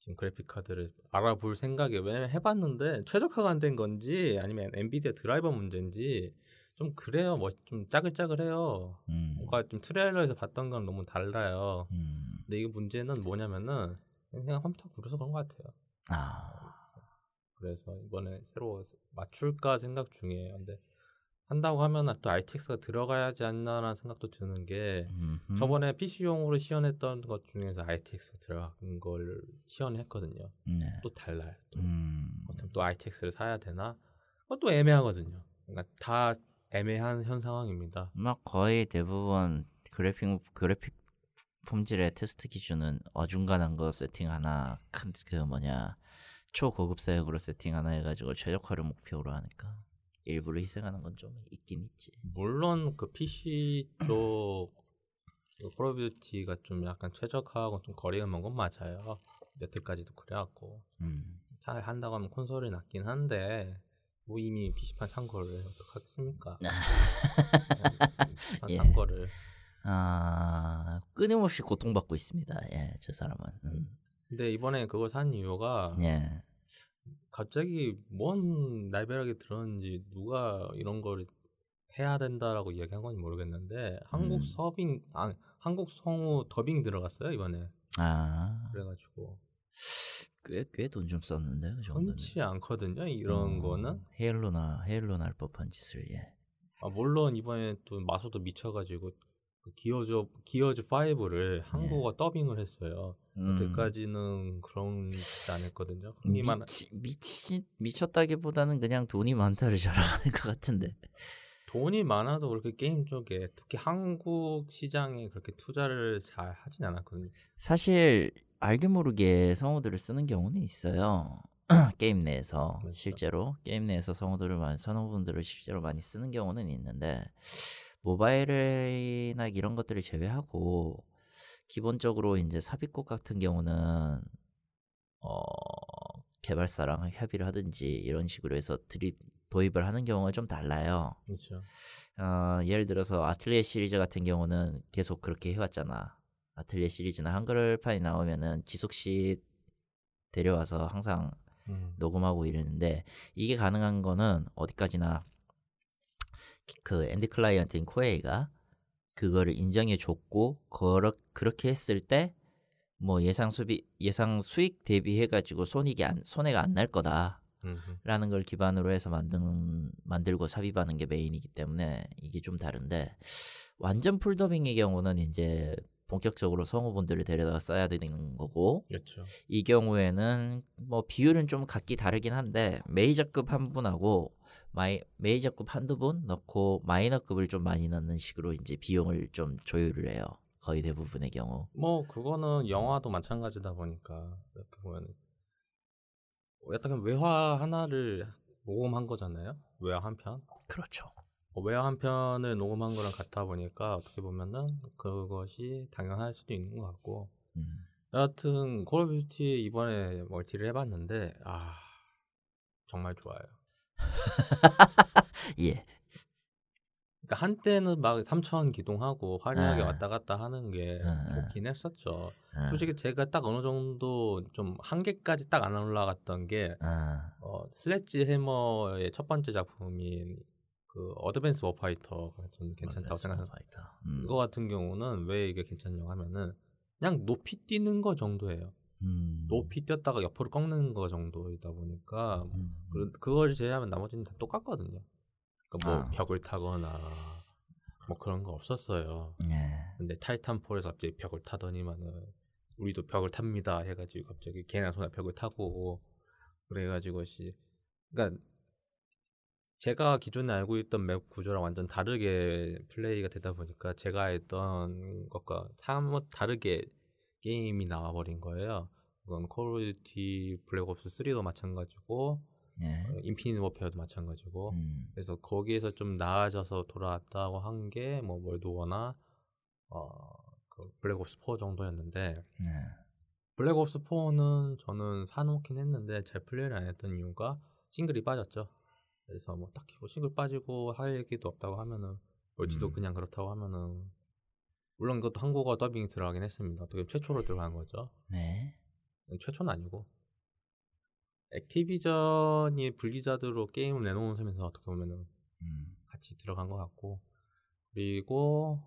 Speaker 1: 지금 그래픽 카드를 알아볼 생각에 왜냐면 해봤는데 최적화가 안 된 건지 아니면 엔비디아 드라이버 문제인지 좀 그래요 뭐 좀 짜글짜글해요
Speaker 2: 음.
Speaker 1: 뭔가 좀 트레일러에서 봤던 건 너무 달라요
Speaker 2: 음.
Speaker 1: 근데 이게 문제는 뭐냐면은 그냥 컴퓨터 구려서 그런 것 같아요
Speaker 2: 아.
Speaker 1: 그래서 이번에 새로 맞출까 생각 중이에요 근데 한다고 하면 또 RTX가 들어가야 하지 않나라는 생각도 드는 게
Speaker 2: 음흠.
Speaker 1: 저번에 PC용으로 시연했던 것 중에서 RTX가 들어간 걸 시연했거든요
Speaker 2: 네.
Speaker 1: 또 달라요 또
Speaker 2: 음.
Speaker 1: 어떻게 또 RTX를 사야 되나? 그것도 애매하거든요. 그러니까 다 애매한 현 상황입니다.
Speaker 2: 막 거의 대부분 그래픽 그래픽 품질의 테스트 기준은 어중간한 거 세팅 하나 큰 그 뭐냐 초고급 사양으로 세팅 하나 해가지고 최적화를 목표로 하니까 일부러 희생하는 건 좀 있긴 있지.
Speaker 1: 물론 그 PC 쪽 콜 오브 듀티가 좀 약간 최적화하고 좀 거리가 먼 건 맞아요. 여태까지도 그래갖고
Speaker 2: 음.
Speaker 1: 잘 한다고 하면 콘솔이 낫긴 한데 뭐 이미 PC판 산 거를 어떡하겠습니까? PC판
Speaker 2: 예.
Speaker 1: 산 거를
Speaker 2: 아 끊임없이 고통받고 있습니다. 예, 저 사람은. 음.
Speaker 1: 근데 이번에 그걸 산 이유가
Speaker 2: 예.
Speaker 1: 갑자기 뭔 날벼락이 들었는지 누가 이런 걸 해야 된다라고 이야기한 건지 모르겠는데 한국
Speaker 2: 음.
Speaker 1: 서빙 아 한국 성우 더빙 들어갔어요 이번에
Speaker 2: 아,
Speaker 1: 그래가지고
Speaker 2: 꽤꽤 돈 좀 썼는데 그 정도면.
Speaker 1: 흔치 않거든요 이런
Speaker 2: 어,
Speaker 1: 거는
Speaker 2: 헤일로나 헤일로나 할 법한 짓을 예.
Speaker 1: 아, 물론 이번에 또 마소도 미쳐가지고 그 기어즈 기어즈 5를 한국어 더빙을 했어요
Speaker 2: 예. 음.
Speaker 1: 그때까지는 그런 짓 안 했거든요
Speaker 2: 미치, 미치 미쳤다기보다는 그냥 돈이 많다를 자랑하는 것 같은데.
Speaker 1: 돈이 많아도 그렇게 게임 쪽에 특히 한국 시장에 그렇게 투자를 잘 하진 않았거든요.
Speaker 2: 사실 알게 모르게 성우들을 쓰는 경우는 있어요. 게임 내에서
Speaker 1: 그렇죠.
Speaker 2: 실제로 게임 내에서 성우들을 많이 성우분들을 실제로 많이 쓰는 경우는 있는데 모바일이나 이런 것들을 제외하고 기본적으로 이제 삽입곡 같은 경우는 어 개발사랑 협의를 하든지 이런 식으로 해서 드립 도입을 하는 경우가 좀 달라요.
Speaker 1: 그렇죠.
Speaker 2: 어, 예를 들어서 아틀리에 시리즈 같은 경우는 계속 그렇게 해왔잖아. 아틀리에 시리즈나 한글판이 나오면은 지속시 데려와서 항상
Speaker 1: 음.
Speaker 2: 녹음하고 이러는데 이게 가능한 거는 어디까지나 그 엔드 클라이언트인 코에이가 그거를 인정해 줬고 그러, 그렇게 했을 때 뭐 예상 수비 예상 수익 대비해 가지고 손익이 안 손해가 안 날 거다.
Speaker 1: 음.
Speaker 2: 라는 걸 기반으로 해서 만든 만들고 삽입하는 게 메인이기 때문에 이게 좀 다른데 완전 풀더빙의 경우는 이제 본격적으로 성우분들을 데려다 써야 되는 거고
Speaker 1: 그렇죠.
Speaker 2: 이 경우에는 뭐 비율은 좀 각기 다르긴 한데 메이저급 한 분하고 마이, 메이저급 한두 분 넣고 마이너급을 좀 많이 넣는 식으로 이제 비용을 좀 조율을 해요. 거의 대부분의 경우.
Speaker 1: 뭐 그거는 영화도 마찬가지다 보니까 이렇게 보면 어떻게 외화 하나를 녹음한 거잖아요. 외화 한 편.
Speaker 2: 그렇죠.
Speaker 1: 어, 외화 한 편을 녹음한 거랑 같아 보니까 어떻게 보면은 그것이 당연할 수도 있는 것 같고
Speaker 2: 음.
Speaker 1: 여하튼 콜 오브 듀티 이번에 멀티를 해봤는데 아 정말 좋아요.
Speaker 2: 예.
Speaker 1: 그러니까 한때는 막 3차원 기동하고 화려하게
Speaker 2: 아.
Speaker 1: 왔다 갔다 하는 게
Speaker 2: 아.
Speaker 1: 좋긴 했었죠.
Speaker 2: 아,
Speaker 1: 솔직히 제가 딱 어느 정도 좀 한계까지 딱 안 올라갔던 게
Speaker 2: 아,
Speaker 1: 어, 슬레지해머의 첫 번째 작품인 그 Advance Warfighter가 좀 괜찮다고.
Speaker 2: 파이터. 음.
Speaker 1: 이거 같은 경우는 왜 이게 괜찮냐고 하면은 그냥 높이 뛰는 거 정도예요.
Speaker 2: 음.
Speaker 1: 높이 뛰었다가 옆으로 꺾는 거 정도이다 보니까
Speaker 2: 음.
Speaker 1: 그, 그걸 제외하면 나머지는 다 똑같거든요. 그러니까 뭐
Speaker 2: 아.
Speaker 1: 벽을 타거나 뭐 그런 거 없었어요.
Speaker 2: 예.
Speaker 1: 근데 Titanfall에서 갑자기 벽을 타더니만은 우리도 벽을 탑니다 해가지고 갑자기 개나 소나 벽을 타고 그래가지고 씨 그러니까 제가 기존에 알고 있던 맵 구조랑 완전 다르게 플레이가 되다 보니까 제가 했던 것과 사뭇 다르게 게임이 나와버린 거예요. 그건 Call of Duty Black Ops 3도 마찬가지고
Speaker 2: 예.
Speaker 1: 어, Infinite Warfare도 마찬가지고
Speaker 2: 음.
Speaker 1: 그래서 거기에서 좀 나아져서 돌아왔다고 한 게 뭐 World War나 어그 Black Ops 4 정도였는데
Speaker 2: 예.
Speaker 1: Black Ops 4는 저는 사놓긴 했는데 잘 플레이를 안 했던 이유가 싱글이 빠졌죠. 그래서 뭐 딱히 뭐 싱글 빠지고 할 얘기도 없다고 하면은 멀티도
Speaker 2: 음.
Speaker 1: 그냥 그렇다고 하면은 물론 그것도 한국어 더빙이 들어가긴 했습니다. 어떻게 최초로 들어간 거죠.
Speaker 2: 네.
Speaker 1: 최초는 아니고 Activision이 Blizzard로 게임을 내놓으면서 어떻게 보면은
Speaker 2: 음.
Speaker 1: 같이 들어간 것 같고 그리고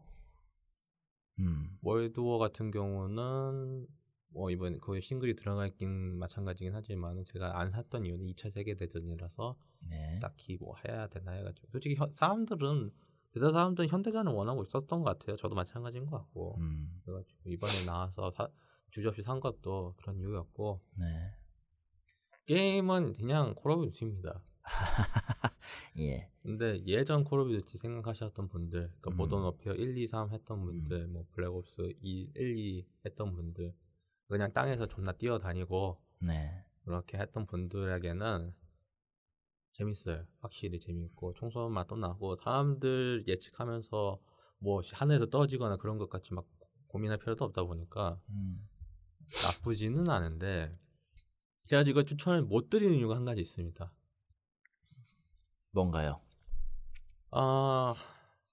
Speaker 2: 음.
Speaker 1: World War 같은 경우는 뭐 이번 거의 싱글이 들어가 있긴 마찬가지긴 하지만 제가 안 샀던 이유는 2차 세계 대전이라서
Speaker 2: 네.
Speaker 1: 딱히 뭐 해야 되나 해가지고 솔직히 현- 사람들은 대다 사람들은 현대전을 원하고 있었던 것 같아요. 저도 마찬가지인 것 같고
Speaker 2: 음.
Speaker 1: 그래가지고 이번에 나와서 사, 주저없이 산 것도 그런 이유였고
Speaker 2: 네.
Speaker 1: 게임은 그냥 Call of Duty입니다.
Speaker 2: 예.
Speaker 1: 근데 예전 Call of Duty 생각하셨던 분들, 그러니까
Speaker 2: 음.
Speaker 1: Modern Warfare 1, 2, 3 했던 분들, 뭐 Black Ops 2, 1, 2 했던 분들, 그냥 땅에서 존나 뛰어다니고
Speaker 2: 네.
Speaker 1: 그렇게 했던 분들에게는 재밌어요. 확실히 재밌고 총 쏘는 맛도 나고 사람들 예측하면서 뭐 하늘에서 떨어지거나 그런 것 같이 막 고민할 필요도 없다 보니까
Speaker 2: 음.
Speaker 1: 나쁘지는 않은데 제가 이거 추천을 못 드리는 이유가 한 가지 있습니다.
Speaker 2: 뭔가요?
Speaker 1: 아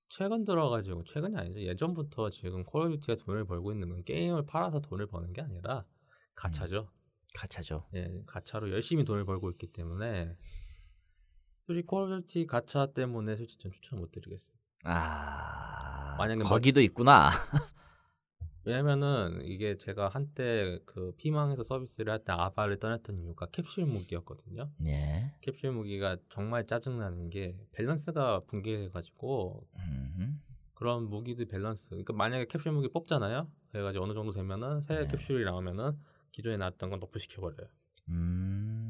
Speaker 1: 최근 들어가지고 최근이 아니죠 예전부터 지금 Call of Duty가 돈을 벌고 있는 건 게임을 팔아서 돈을 버는 게 아니라 가차죠
Speaker 2: 가차죠.
Speaker 1: 예 가차로 열심히 돈을 벌고 있기 때문에 솔직히 Call of Duty 가차 때문에 솔직히 전 추천 못 드리겠어요
Speaker 2: 아.
Speaker 1: 만약에 뭐-
Speaker 2: 거기도 있구나.
Speaker 1: 왜냐면은 이게 제가 한때 그 피망에서 서비스를 할 때 AVA를 떠났던 이유가 캡슐 무기였거든요
Speaker 2: 예.
Speaker 1: 캡슐 무기가 정말 짜증나는 게 밸런스가 붕괴해가지고
Speaker 2: 음.
Speaker 1: 그런 무기들 밸런스. 그러니까 만약에 캡슐 무기 뽑잖아요. 그래가지고 어느 정도 되면은 새
Speaker 2: 네.
Speaker 1: 캡슐이 나오면은 기존에 나왔던 건 너프 시켜버려요.
Speaker 2: 음.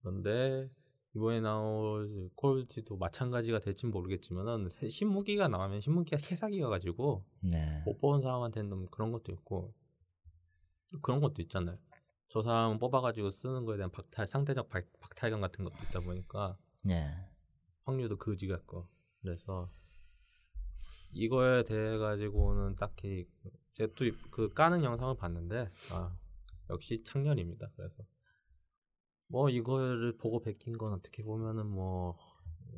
Speaker 1: 그런데 이번에 나올 콜드티도 마찬가지가 될진 모르겠지만은 새 신무기가 나오면 신무기가 캐사기여가지고
Speaker 2: 네.
Speaker 1: 못 뽑은 사람한테는 그런 것도 있고 그런 것도 있잖아요. 저 사람 뽑아가지고 쓰는 거에 대한 박탈 상대적 박, 박탈감 같은 것도 있다 보니까
Speaker 2: 예.
Speaker 1: 확률도 그지 같고 그래서 이거에 대해 가지고는 딱히 제가 또그 까는 영상을 봤는데 아 역시 창렬입니다. 그래서 뭐 이거를 보고 베낀 건 어떻게 보면은 뭐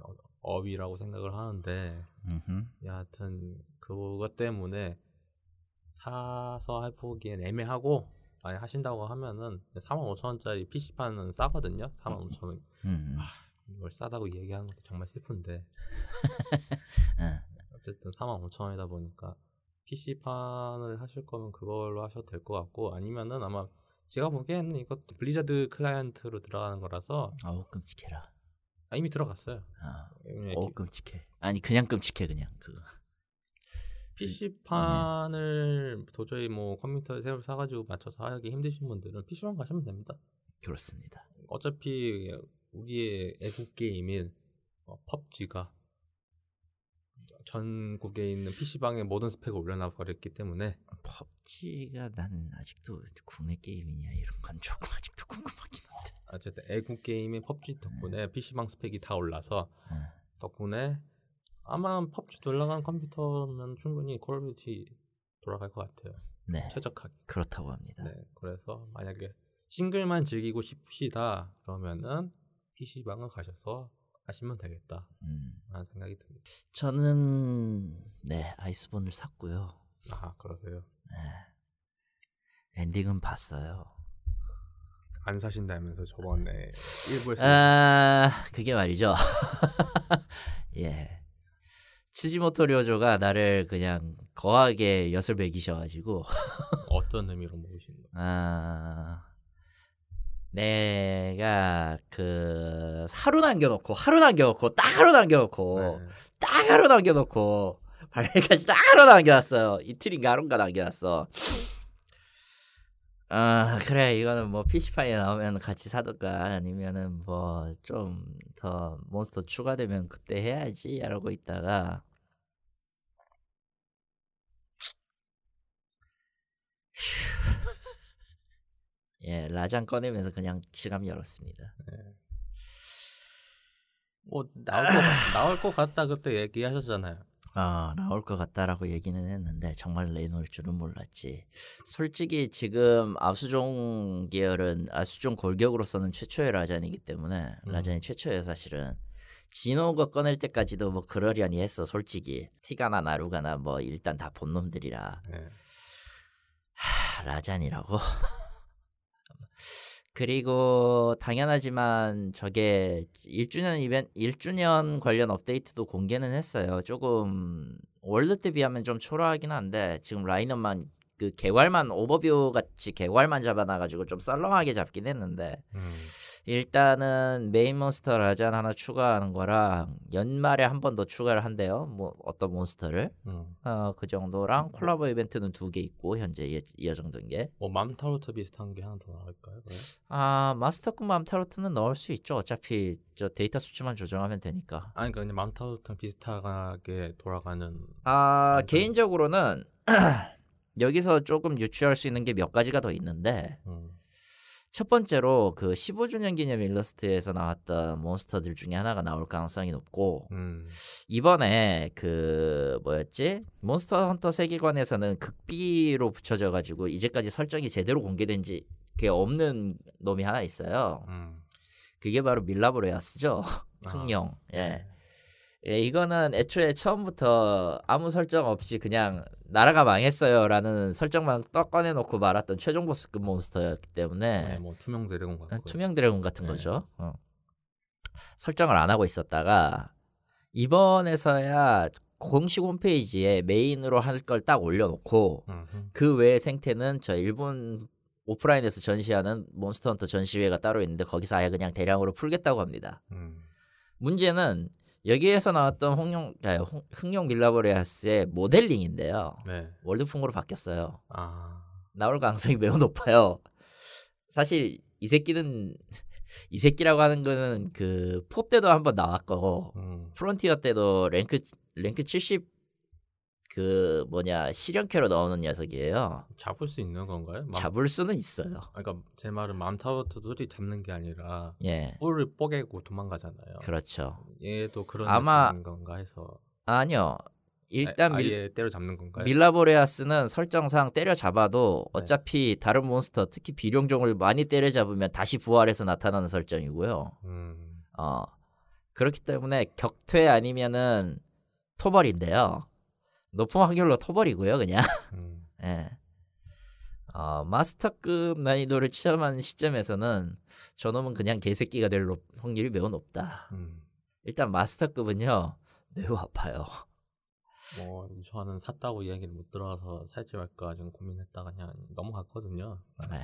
Speaker 1: 어- 업이라고 생각을 하는데
Speaker 2: 음흠.
Speaker 1: 여하튼 그것 때문에 사서 해보기엔 애매하고 만약 하신다고 하면은 45,000원짜리 PC판은 싸거든요. 45,000원
Speaker 2: 음.
Speaker 1: 이걸 싸다고 얘기하는 것도 정말 슬픈데
Speaker 2: 예.
Speaker 1: 어쨌든 45,000원이다 보니까 PC판을 하실 거면 그걸로 하셔도 될 것 같고 아니면은 아마 제가 보기에는 이것도 블리자드 클라이언트로 들어가는 거라서
Speaker 2: 어우 끔찍해라.
Speaker 1: 아, 이미 들어갔어요.
Speaker 2: 아. 어우 끔찍해. 아니 그냥 끔찍해 그냥 그거.
Speaker 1: PC판을 도저히 뭐 컴퓨터에 새로 사가지고 맞춰서 하기 힘드신 분들은 PC판 가시면 됩니다.
Speaker 2: 그렇습니다.
Speaker 1: 어차피 우리의 애국 게임인 어, 펍지가 전국에 있는 PC방의 모든 스펙을 올려놔 버렸기 때문에
Speaker 2: 펍지가 난 아직도 국내 게임이냐 이런 건 조금 아직도 궁금하긴 한데.
Speaker 1: 어쨌든 애국 게임인 펍지 덕분에 PC방 스펙이 다 올라서
Speaker 2: 음.
Speaker 1: 덕분에 아마 펍지 돌아가는 컴퓨터면 충분히 콜오브듀티 돌아갈 것 같아요.
Speaker 2: 네,
Speaker 1: 최적하게.
Speaker 2: 그렇다고 합니다.
Speaker 1: 네, 그래서 만약에 싱글만 즐기고 싶으시다 그러면은 PC방을 가셔서 하시면 되겠다
Speaker 2: 음.
Speaker 1: 라는 생각이 듭니다.
Speaker 2: 저는 네 아이스본을 샀고요.
Speaker 1: 아 그러세요?
Speaker 2: 네. 엔딩은 봤어요.
Speaker 1: 안 사신다면서 저번에 일부에서
Speaker 2: 아 그게 말이죠. 예. 치지모토 료조가 나를 그냥 거하게 엿을 매기셔가지고
Speaker 1: 어떤 의미로 모으신 거예요?
Speaker 2: 아 내가 그 하루 남겨놓고 하루 남겨놓고 딱 하루 남겨놓고
Speaker 1: 네.
Speaker 2: 딱 하루 남겨놓고 발매까지 딱 하루 남겨놨어요. 이틀인가 하루인가 남겨놨어. 아 그래 이거는 뭐 PC판에 나오면 같이 사든가 아니면은 뭐 좀 더 몬스터 추가되면 그때 해야지 이러고 있다가 예 라장 꺼내면서 그냥 지갑 열었습니다.
Speaker 1: 뭐 나올 것 같- 나올 것 같다 그때 얘기하셨잖아요.
Speaker 2: 아 나올 것 같다라고 얘기는 했는데 정말 내놓을 줄은 몰랐지. 솔직히 지금 아수종 계열은 아수종 골격으로서는 최초의 라잔이기 때문에
Speaker 1: 음.
Speaker 2: 라잔이 최초예요 사실은. 진오우가 꺼낼 때까지도 뭐 그러려니 했어 솔직히 티가나 나루가나 뭐 일단 다 본놈들이라
Speaker 1: 네.
Speaker 2: 하, 라잔이라고 그리고 당연하지만 저게 1주년 이벤트 1주년 관련 업데이트도 공개는 했어요. 조금 월드 때 비하면 좀 초라하긴 한데 지금 라인업만 그 개괄만 오버뷰 같이 개괄만 잡아놔가지고 좀 썰렁하게 잡긴 했는데
Speaker 1: 음.
Speaker 2: 일단은 메인 몬스터 라잔 하나 추가하는 거랑 연말에 한 번 더 추가를 한대요. 뭐 어떤 몬스터를
Speaker 1: 음.
Speaker 2: 어, 그 정도랑 콜라보 이벤트는 두 개 있고 현재 이, 예정된 게.
Speaker 1: 뭐 맘타로트 비슷한 게 하나 더 나올까요? 그래?
Speaker 2: 아 마스터급 맘타로트는 넣을 수 있죠. 어차피 저 데이터 수치만 조정하면 되니까.
Speaker 1: 아니 그러니까 맘타로트랑 비슷하게 돌아가는
Speaker 2: 아
Speaker 1: 완전.
Speaker 2: 개인적으로는 여기서 조금 유추할 수 있는 게 몇 가지가 더 있는데
Speaker 1: 음.
Speaker 2: 첫 번째로 그 15주년 기념 일러스트에서 나왔던 몬스터들 중에 하나가 나올 가능성이 높고
Speaker 1: 음.
Speaker 2: 이번에 그 뭐였지 Monster Hunter 세계관에서는 극비로 붙여져 가지고 이제까지 설정이 제대로 공개된 지 그게 없는 놈이 하나 있어요.
Speaker 1: 음.
Speaker 2: 그게 바로 밀라보레아스죠.
Speaker 1: 아,
Speaker 2: 흑룡. 예.
Speaker 1: 네.
Speaker 2: 예, 이거는 애초에 처음부터 아무 설정 없이 그냥 나라가 망했어요라는 설정만 떡 꺼내놓고 말았던 최종 보스급 몬스터였기 때문에
Speaker 1: 네, 뭐 투명 드래곤 같고.
Speaker 2: 투명 드래곤 같은
Speaker 1: 네.
Speaker 2: 거죠. 어. 설정을 안 하고 있었다가 이번에서야 공식 홈페이지에 메인으로 할 걸 딱 올려놓고
Speaker 1: 음.
Speaker 2: 그 외의 생태는 저 일본 오프라인에서 전시하는 몬스터 헌터 전시회가 따로 있는데 거기서 아예 그냥 대량으로 풀겠다고 합니다.
Speaker 1: 음.
Speaker 2: 문제는 여기에서 나왔던 홍룡, 아, 홍- 흥룡 밀라보레아스의 모델링인데요.
Speaker 1: 네.
Speaker 2: 월드풍으로 바뀌었어요.
Speaker 1: 아.
Speaker 2: 나올 가능성이 매우 높아요. 사실 이 새끼는 이 새끼라고 하는 거는 그포 때도 한번 나왔고
Speaker 1: 음.
Speaker 2: 프론티어 때도 랭크 랭크 70 그 뭐냐 실현캐로 나오는 녀석이에요.
Speaker 1: 잡을 수 있는 건가요? 맘-
Speaker 2: 잡을 수는 있어요.
Speaker 1: 그러니까 제 말은 맘타로트들이 잡는 게 아니라
Speaker 2: 예,
Speaker 1: 뿔을 뽀개고 도망가잖아요.
Speaker 2: 그렇죠.
Speaker 1: 얘도 그런
Speaker 2: 아마-
Speaker 1: 건가 해서
Speaker 2: 아니요. 일단
Speaker 1: 아,
Speaker 2: 밀,
Speaker 1: 아예 때려 잡는 건가요?
Speaker 2: 밀라보레아스는 설정상 때려 잡아도
Speaker 1: 네.
Speaker 2: 어차피 다른 몬스터 특히 비룡종을 많이 때려 잡으면 다시 부활해서 나타나는 설정이고요.
Speaker 1: 음.
Speaker 2: 어 그렇기 때문에 격퇴 아니면은 토벌인데요. 높은 확률로 토벌이고요, 그냥.
Speaker 1: 음.
Speaker 2: 예. 어, 마스터급 난이도를 체험한 시점에서는 저놈은 그냥 개새끼가 될 높- 확률이 매우 높다.
Speaker 1: 음.
Speaker 2: 일단 마스터급은요 매우 아파요.
Speaker 1: 뭐 저는 샀다고 이야기를 못 들어서 살지 말까 지금 고민했다가 그냥 넘어갔거든요.
Speaker 2: 네.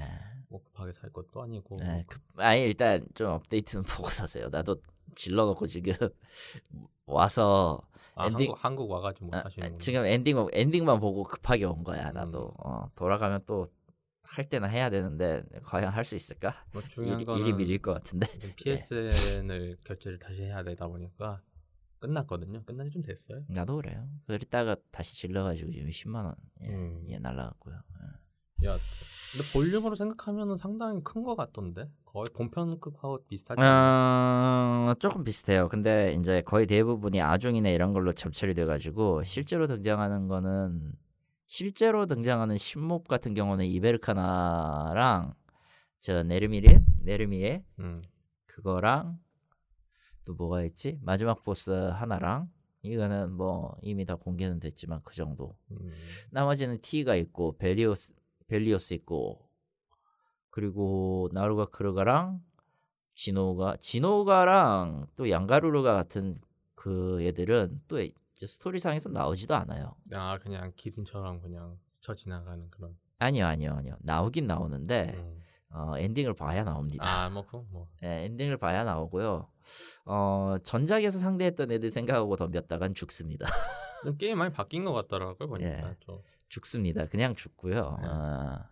Speaker 1: 뭐 급하게 살 것도 아니고.
Speaker 2: 네, 그, 아니 일단 좀 업데이트는 보고 사세요. 나도 질러놓고 지금 와서
Speaker 1: 아,
Speaker 2: 엔딩-
Speaker 1: 한국 한국 와가지고 못
Speaker 2: 아,
Speaker 1: 하시는
Speaker 2: 지금 엔딩 엔딩만 보고 급하게 온 거야.
Speaker 1: 음.
Speaker 2: 나도 어, 돌아가면 또 할 때나 해야 되는데 과연 할 수 있을까?
Speaker 1: 뭐 중요한 거는
Speaker 2: 일이 밀릴 것 같은데.
Speaker 1: PSN을 결제를 다시 해야 되다 보니까 끝났거든요. 끝난 지 좀 됐어요.
Speaker 2: 나도 그래요. 그랬다가 다시 질러가지고 지금 10만 원 예,
Speaker 1: 음.
Speaker 2: 예 날라갔고요. 예.
Speaker 1: 여하튼 근데 볼륨으로 생각하면은 상당히 큰 것 같던데 거의 본편급하고 비슷하지?
Speaker 2: 어, 조금 비슷해요. 근데 이제 거의 대부분이 아중이나 이런 걸로 접처리 돼가지고 실제로 등장하는 거는 실제로 등장하는 신몹 같은 경우는 이베르카나랑 저 네르미레 네르미에
Speaker 1: 음.
Speaker 2: 그거랑 또 뭐가 있지? 마지막 보스 하나랑 이거는 뭐 이미 다 공개는 됐지만 그 정도.
Speaker 1: 음.
Speaker 2: 나머지는 T가 있고 벨리오스 벨리오스 있고 그리고 나루가 크르가랑 지노가 지노가랑 또 양가루르가 같은 그 애들은 또 스토리상에서 나오지도 않아요.
Speaker 1: 아 그냥 기린처럼 그냥 스쳐 지나가는 그런.
Speaker 2: 아니요, 아니요, 아니요. 나오긴 나오는데
Speaker 1: 음.
Speaker 2: 어, 엔딩을 봐야 나옵니다.
Speaker 1: 아뭐 그 뭐.
Speaker 2: 예, 엔딩을 봐야 나오고요. 어, 전작에서 상대했던 애들 생각하고 덤볐다간 죽습니다.
Speaker 1: 좀 게임 많이 바뀐 것 같더라고요 보니까
Speaker 2: 예.
Speaker 1: 좀.
Speaker 2: 죽습니다. 그냥 죽고요.
Speaker 1: 네.
Speaker 2: 어,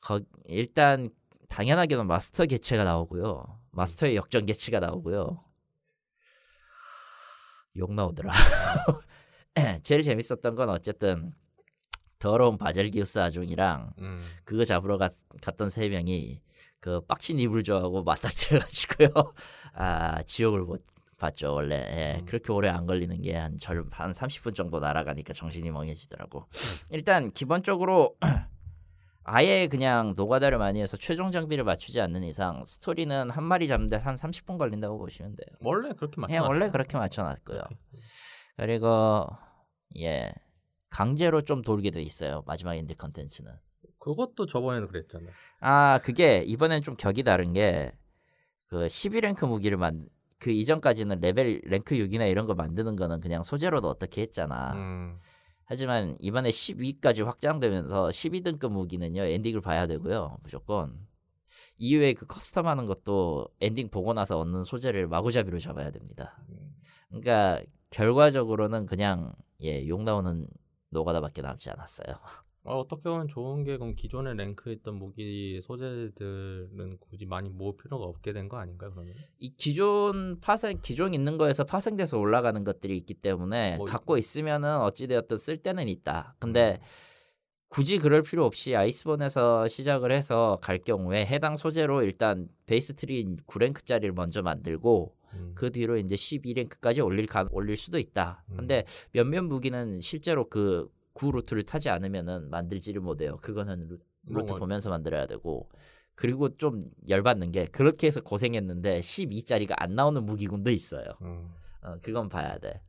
Speaker 2: 거, 일단 당연하게는 마스터 개체가 나오고요. 마스터의 역전 개체가 나오고요. 욕 나오더라. 제일 재밌었던 건 어쨌든 더러운 바젤기우스 아중이랑
Speaker 1: 음.
Speaker 2: 그거 잡으러 갔, 갔던 세 명이 그 빡친 이불 좋아하고 맞닥뜨려가지고요. 아 지옥을 못 봤죠 원래. 예,
Speaker 1: 음.
Speaker 2: 그렇게 오래 안 걸리는 게 한절한 30분 정도 날아가니까 정신이 멍해지더라고. 일단 기본적으로 아예 그냥 노가다를 많이 해서 최종 장비를 맞추지 않는 이상 스토리는 한 마리 잡는데 한 30분 걸린다고 보시면 돼요.
Speaker 1: 원래 그렇게 맞죠?
Speaker 2: 그냥 원래 그렇게 맞춰놨고요. 그리고 예 강제로 좀 돌게 돼 있어요 마지막 end 컨텐츠는.
Speaker 1: 그것도 저번에는 그랬잖아요.
Speaker 2: 아 그게 이번엔 좀 격이 다른 게 그 12랭크 무기를 만 그 이전까지는 레벨 랭크 6이나 이런 거 만드는 거는 그냥 소재로도 어떻게 했잖아.
Speaker 1: 음.
Speaker 2: 하지만 이번에 12까지 확장되면서 12등급 무기는요 엔딩을 봐야 되고요 무조건 이후에 그 custom하는 것도 엔딩 보고 나서 얻는 소재를 마구잡이로 잡아야 됩니다.
Speaker 1: 음.
Speaker 2: 그러니까 결과적으로는 그냥 예욕 나오는 노가다밖에 남지 않았어요.
Speaker 1: 어, 어떻게 보면 좋은 게 그럼 기존에 랭크했던 무기 소재들은 굳이 많이 모을 필요가 없게 된 거 아닌가요? 그러면?
Speaker 2: 이 기존 파생 기존 있는 거에서 파생돼서 올라가는 것들이 있기 때문에
Speaker 1: 뭐
Speaker 2: 갖고 있으면은 어찌 되었든 쓸 데는 있다. 근데 굳이 그럴 필요 없이 아이스본에서 시작을 해서 갈 경우에 해당 소재로 일단 베이스 트리 9랭크짜리를 먼저 만들고
Speaker 1: 음.
Speaker 2: 그 뒤로 이제 12랭크까지 올릴 가, 올릴 수도 있다. 근데 몇몇 무기는 실제로 그 구 루트를 타지 않으면은 만들지를 못해요. 그거는 루, 루트
Speaker 1: 뭐,
Speaker 2: 보면서 만들어야 되고 그리고 좀 열받는 게 그렇게 해서 고생했는데 12짜리가 안 나오는 무기군도 있어요.
Speaker 1: 음.
Speaker 2: 어, 그건 봐야 돼.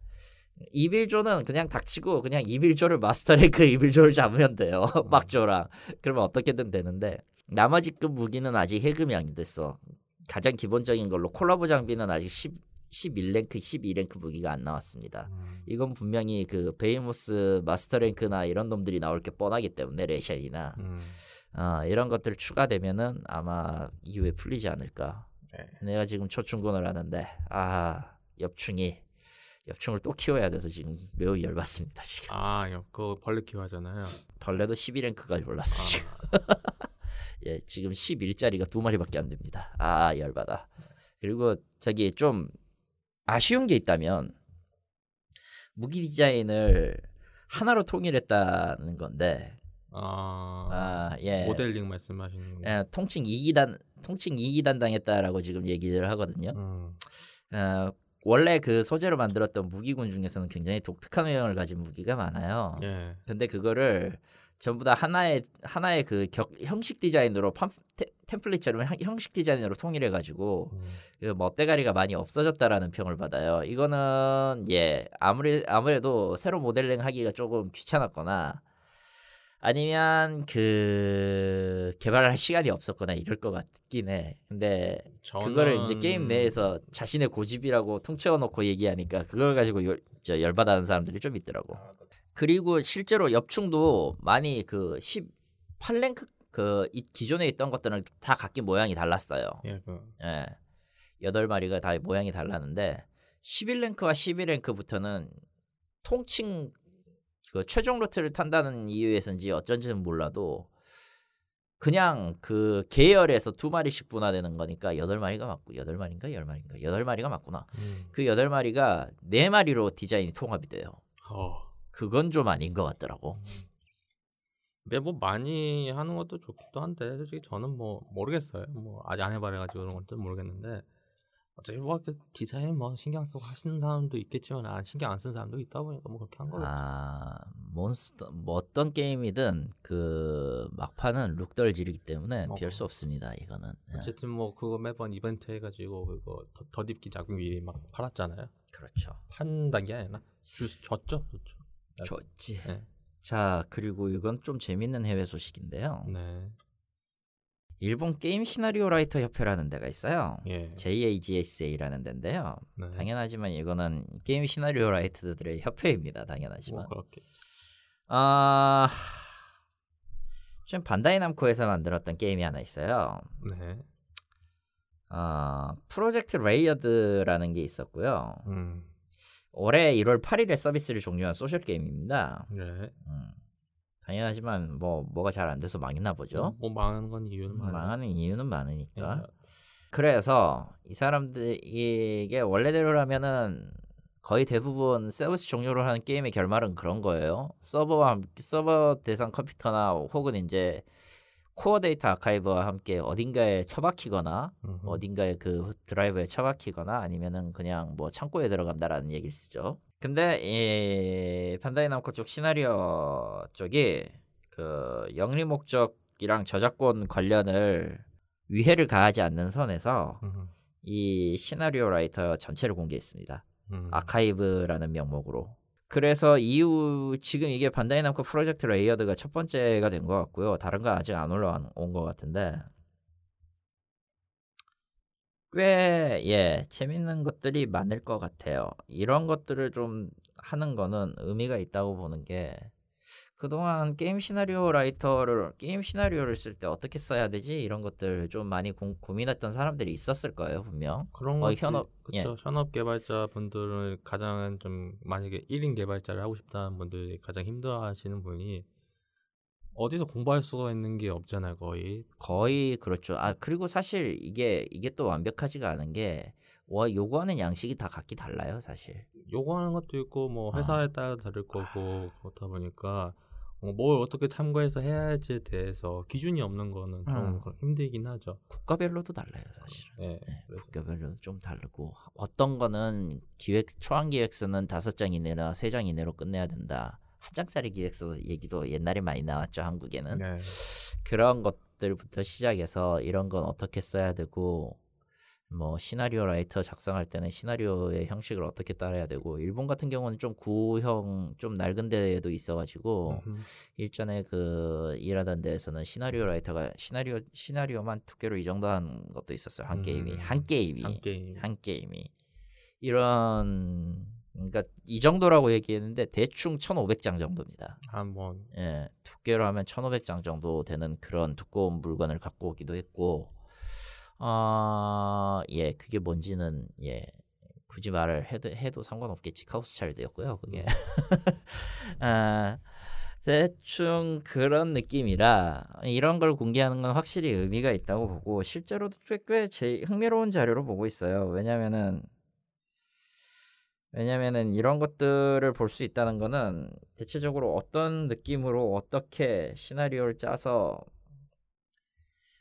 Speaker 2: 이빌조는 그냥 닥치고 그냥 이빌조를 마스터랭크 이빌조를 잡으면 돼요. 막조랑 그러면 어떻게든 되는데 나머지 급 무기는 아직 해금이 안 됐어. 가장 기본적인 걸로 콜라보 장비는 아직 10, 11랭크, 12랭크 무기가 안 나왔습니다.
Speaker 1: 음.
Speaker 2: 이건 분명히 그 베이모스 마스터랭크나 이런 놈들이 나올 게 뻔하기 때문에 레셴이나
Speaker 1: 음.
Speaker 2: 어, 이런 것들 추가되면은 아마 이후에 풀리지 않을까.
Speaker 1: 네.
Speaker 2: 내가 지금 조충곤을 하는데 아 엽충이 엽충을 또 키워야 돼서 지금 매우 열받습니다 지금
Speaker 1: 아, 여- 그거 벌레 키워하잖아요.
Speaker 2: 벌레도 12랭크까지 올랐어 지금
Speaker 1: 아,
Speaker 2: 예 지금 11짜리가 두 마리밖에 안 됩니다 아 열받아 그리고 저기 좀 아쉬운 게 있다면 무기 디자인을 하나로 통일했다는 건데
Speaker 1: 아,
Speaker 2: 아 예
Speaker 1: 모델링 말씀하시는 거.
Speaker 2: 예, 통칭 2기단 통칭 2기단 당했다라고 지금 얘기를 하거든요
Speaker 1: 음.
Speaker 2: 어, 원래 그 소재로 만들었던 무기군 중에서는 굉장히 독특한 외형을 가진 무기가 많아요.
Speaker 1: 예.
Speaker 2: 근데 그거를 전부 다 하나의 하나의 그 격, 형식 디자인으로 팜, 테, 템플릿처럼 형- 형식 디자인으로 통일해 가지고
Speaker 1: 음.
Speaker 2: 그 멋대가리가 많이 없어졌다라는 평을 받아요. 이거는 예 아무리 아무래도 새로 모델링 하기가 조금 귀찮았거나 아니면 그 개발할 시간이 없었거나 이럴 것 같긴 해. 근데 그거를 이제
Speaker 1: 저는-
Speaker 2: 게임 내에서 자신의 고집이라고 통째어 놓고 얘기하니까 그걸 가지고 열, 저 열받아하는 사람들이 좀 있더라고. 그리고 실제로 엽충도 많이 그 18랭크 그 이- 기존에 있던 것들은 다 각기 모양이 달랐어요.
Speaker 1: 예, 그
Speaker 2: 예. 여덟 마리가 다 모양이 달랐는데 11랭크와 12랭크부터는 통칭 그 최종 루트를 탄다는 이유에서인지 어쩐지는 몰라도 그냥 그 계열에서 두 마리씩 분화되는 거니까 여덟 마리가 맞고 여덟 마리인가 열 마리인가 여덟 마리가 맞구나.
Speaker 1: 음.
Speaker 2: 그 여덟 마리가 네 마리로 디자인이 통합이 돼요.
Speaker 1: 어.
Speaker 2: 그건 좀 아닌 것 같더라고.
Speaker 1: 근데 뭐 많이 하는 것도 좋기도 한데 솔직히 저는 뭐 모르겠어요. 뭐 아직 안 해봐가지고 그런 것도 모르겠는데 어차피 뭐 디자인 뭐 신경 쓰고 하시는 사람도 있겠지만 안 신경 안 쓰는 사람도 있다 보니까 뭐 그렇게 한 거죠.
Speaker 2: 아 몬스터 뭐 어떤 게임이든 그 막판은 룩덜 지르기 때문에
Speaker 1: 어.
Speaker 2: 피할 수 없습니다. 이거는 예.
Speaker 1: 어쨌든 뭐 그거 매번 이벤트 해가지고 그거 더, 덧입기 작품이 막 팔았잖아요.
Speaker 2: 그렇죠.
Speaker 1: 판단 게 아니라 주 줬죠, 줬죠.
Speaker 2: 좋지.
Speaker 1: 네.
Speaker 2: 자 그리고 이건 좀 재밌는 해외 소식인데요.
Speaker 1: 네,
Speaker 2: 일본 게임 시나리오 writer 협회라는 데가 있어요.
Speaker 1: 예,
Speaker 2: JAGSA라는 데인데요.
Speaker 1: 네.
Speaker 2: 당연하지만 이거는 게임 시나리오 writer들의 협회입니다.
Speaker 1: 뭐
Speaker 2: 당연하지만.
Speaker 1: 그렇게.
Speaker 2: 아 지금 반다이 남코에서 만들었던 게임이 하나 있어요.
Speaker 1: 네,
Speaker 2: 아 프로젝트 레이어드라는 게 있었고요.
Speaker 1: 음,
Speaker 2: 올해 1월 8일에 서비스를 종료한 소셜 게임입니다.
Speaker 1: 네.
Speaker 2: 음, 당연하지만 뭐 뭐가 잘 안 돼서 망했나 보죠.
Speaker 1: 뭐 망하는 건 이유는 많아요.
Speaker 2: 망하는 이유는 많으니까.
Speaker 1: 예.
Speaker 2: 그래서 이 사람들 이게 원래대로라면은 거의 대부분 서비스 종료를 하는 게임의 결말은 그런 거예요. 서버와 함- 서버 대상 컴퓨터나 혹은 이제 코어 데이터 아카이브와 함께 어딘가에 처박히거나
Speaker 1: 음흠.
Speaker 2: 어딘가에 그 드라이브에 처박히거나 아니면은 그냥 뭐 창고에 들어간다라는 얘기를 쓰죠. 근데 이 반다이 남코 쪽 시나리오 쪽이 그 영리 목적이랑 저작권 관련을 위해를 가하지 않는 선에서
Speaker 1: 음흠.
Speaker 2: 이 시나리오 writer 전체를 공개했습니다.
Speaker 1: 음.
Speaker 2: 아카이브라는 명목으로. 그래서 이후 지금 이게 반다이 남코 프로젝트 레이어드가 첫 번째가 된 것 같고요. 다른 건 아직 안 올라온 것 같은데 꽤 예 재밌는 것들이 많을 것 같아요. 이런 것들을 좀 하는 거는 의미가 있다고 보는 게 그동안 게임 시나리오 라이터를 게임 시나리오를 쓸 때 어떻게 써야 되지 이런 것들 좀 많이 고, 고민했던 사람들이 있었을 거예요 분명.
Speaker 1: 그런
Speaker 2: 어,
Speaker 1: 것
Speaker 2: 현업,
Speaker 1: 그렇죠. 현업 개발자 분들은 가장 좀 만약에 1인 개발자를 하고 싶다는 분들이 가장 힘들어하시는 분이 어디서 공부할 수가 있는 게 없잖아요, 거의.
Speaker 2: 거의 그렇죠. 아 그리고 사실 이게 이게 또 완벽하지가 않은 게 와, 요구하는 양식이 다 각기 달라요, 사실.
Speaker 1: 요구하는 것도 있고 뭐
Speaker 2: 아.
Speaker 1: 회사에 따라 다를 거고 그렇다 보니까 어, 뭘 어떻게 참고해서 해야 할지에 대해서 기준이 없는 거는 좀
Speaker 2: 음.
Speaker 1: 그런- 힘들긴 하죠.
Speaker 2: 국가별로도 달라요, 사실은.
Speaker 1: 네.
Speaker 2: 네,
Speaker 1: 그래서
Speaker 2: 국가별로 좀 다르고 어떤 거는 기획 초안 기획서는 다섯 장 이내나 세 장 이내로 끝내야 된다. 한 장짜리 기획서 얘기도 옛날에 많이 나왔죠, 한국에는.
Speaker 1: 네.
Speaker 2: 그런 것들부터 시작해서 이런 건 어떻게 써야 되고 뭐 시나리오 라이터 작성할 때는 시나리오의 형식을 어떻게 따라야 되고 일본 같은 경우는 좀 구형 좀 낡은 데에도 있어가지고
Speaker 1: 음흠.
Speaker 2: 일전에 그 일하던 데에서는 시나리오 라이터가 시나리오 시나리오만 두 개로 이 정도 한 것도 있었어요 한
Speaker 1: 음.
Speaker 2: 게임이 한 게임이
Speaker 1: 한 게임.
Speaker 2: 한 게임이 이런 그러니까 이 정도라고 얘기했는데 대충 1,500장 정도입니다.
Speaker 1: 한번
Speaker 2: 예, 두께로 하면 1,500장 정도 되는 그런 두꺼운 물건을 갖고 오기도 했고, 아, 예, 그게 뭔지는 예, 굳이 말을 해도, 해도 상관없겠지. 카우스 차일드였고요, 그게. 아, 대충 그런 느낌이라 이런 걸 공개하는 건 확실히 의미가 있다고 보고 실제로도 꽤제 흥미로운 자료로 보고 있어요. 왜냐면은 왜냐면은 이런 것들을 볼 수 있다는 거는 대체적으로 어떤 느낌으로 어떻게 시나리오를 짜서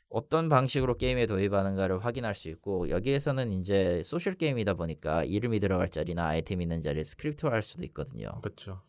Speaker 2: 어떤 방식으로 게임에 도입하는가를 확인할 수 있고 여기에서는 이제 소셜 게임이다 보니까 이름이 들어갈 자리나 아이템 있는 자리에 스크립트화할 수도 있거든요.
Speaker 1: 그렇죠.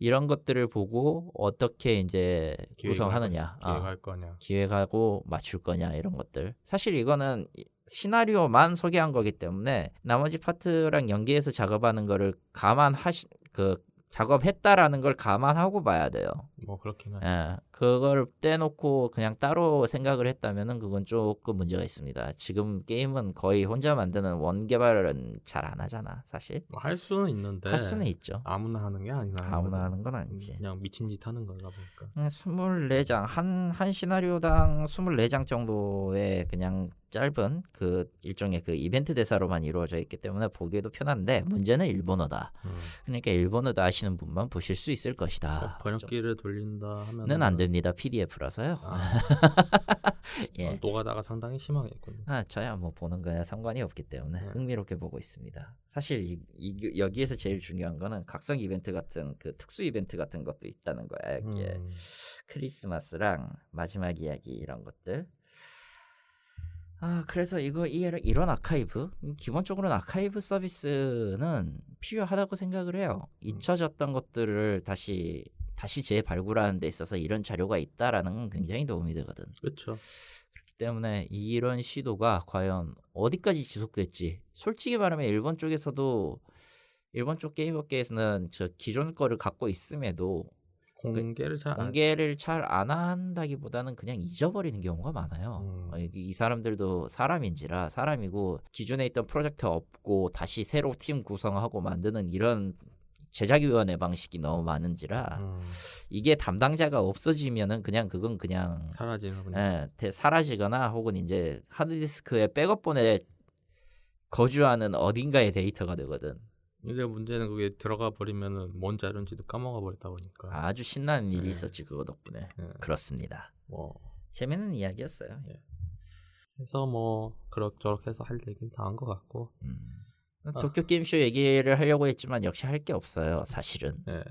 Speaker 2: 이런 것들을 보고 어떻게 이제 구성하느냐, 아,
Speaker 1: 기획할 거냐.
Speaker 2: 기획하고 맞출 거냐 이런 것들. 사실 이거는 이- 시나리오만 소개한 거기 때문에 나머지 파트랑 연계해서 작업하는 거를 감안하시 그 작업했다라는 걸 감안하고 봐야 돼요.
Speaker 1: 뭐 그렇긴 해.
Speaker 2: 예, 그걸 떼놓고 그냥 따로 생각을 했다면은 그건 조금 문제가 있습니다. 지금 게임은 거의 혼자 만드는 원 개발은 잘 안 하잖아, 사실.
Speaker 1: 뭐 할 수는 있는데
Speaker 2: 할 수는 있죠.
Speaker 1: 아무나 하는 게 아니라
Speaker 2: 아무나 하는 건 아니지.
Speaker 1: 그냥 미친 짓 하는 거다 보니까.
Speaker 2: 음, 24장 한, 한 시나리오당 24장 정도의 그냥 짧은 그 일종의 그 이벤트 대사로만 이루어져 있기 때문에 보기에도 편한데 문제는 일본어다.
Speaker 1: 음.
Speaker 2: 그러니까 일본어도 아시는 분만 보실 수 있을
Speaker 1: 뭐
Speaker 2: 것이다.
Speaker 1: 번역기를 돌린다 하면
Speaker 2: 는안 됩니다. PDF라서요.
Speaker 1: 아,
Speaker 2: 예.
Speaker 1: 노가다가 상당히 심하겠군요.
Speaker 2: 아, 저야 뭐 보는 거야 상관이 없기 때문에
Speaker 1: 네.
Speaker 2: 흥미롭게 보고 있습니다. 사실 이, 이- 여기에서 제일 중요한 거는 각성 이벤트 같은 그 특수 이벤트 같은 것도 있다는 거야. 여기에
Speaker 1: 음,
Speaker 2: 크리스마스랑 마지막 이야기 이런 것들. 아 그래서 이거 이 이런 아카이브 음, 기본적으로는 아카이브 서비스는 필요하다고 생각을 해요. 잊혀졌던 것들을 다시 다시 재발굴하는 데 있어서 이런 자료가 있다라는 건 굉장히 도움이 되거든.
Speaker 1: 그렇죠.
Speaker 2: 그렇기 때문에 이런 시도가 과연 어디까지 지속될지 솔직히 말하면 일본 쪽에서도 일본 쪽 게임 업계에서는 저 기존 거를 갖고 있음에도
Speaker 1: 공개를 잘 안.
Speaker 2: 공개를 잘 안 한다기보다는 그냥 잊어버리는 경우가 많아요.
Speaker 1: 음.
Speaker 2: 어, 이- 이 사람들도 사람인지라 사람이고 기존에 있던 프로젝트 없고 다시 새로 팀 구성하고 만드는 이런 제작위원회 방식이 너무 많은지라
Speaker 1: 음,
Speaker 2: 이게 담당자가 없어지면은 그냥 그건 그냥
Speaker 1: 사라지는군요.
Speaker 2: 예, 대- 사라지거나 혹은 이제 하드디스크에 백업본에 거주하는 어딘가의 데이터가 되거든.
Speaker 1: 근데 문제는 그게 들어가 버리면은 뭔 자료인지도 까먹어 버렸다 보니까.
Speaker 2: 아주 신나는 일이
Speaker 1: 네.
Speaker 2: 있었지 그거 덕분에.
Speaker 1: 예,
Speaker 2: 그렇습니다.
Speaker 1: 뭐
Speaker 2: 재밌는 이야기였어요.
Speaker 1: 해서 뭐 그럭저럭 해서 할 얘기는 다 한 것 같고.
Speaker 2: 음.
Speaker 1: 아.
Speaker 2: 도쿄 게임쇼 얘기를 하려고 했지만 역시 할 게 없어요. 사실은
Speaker 1: 예.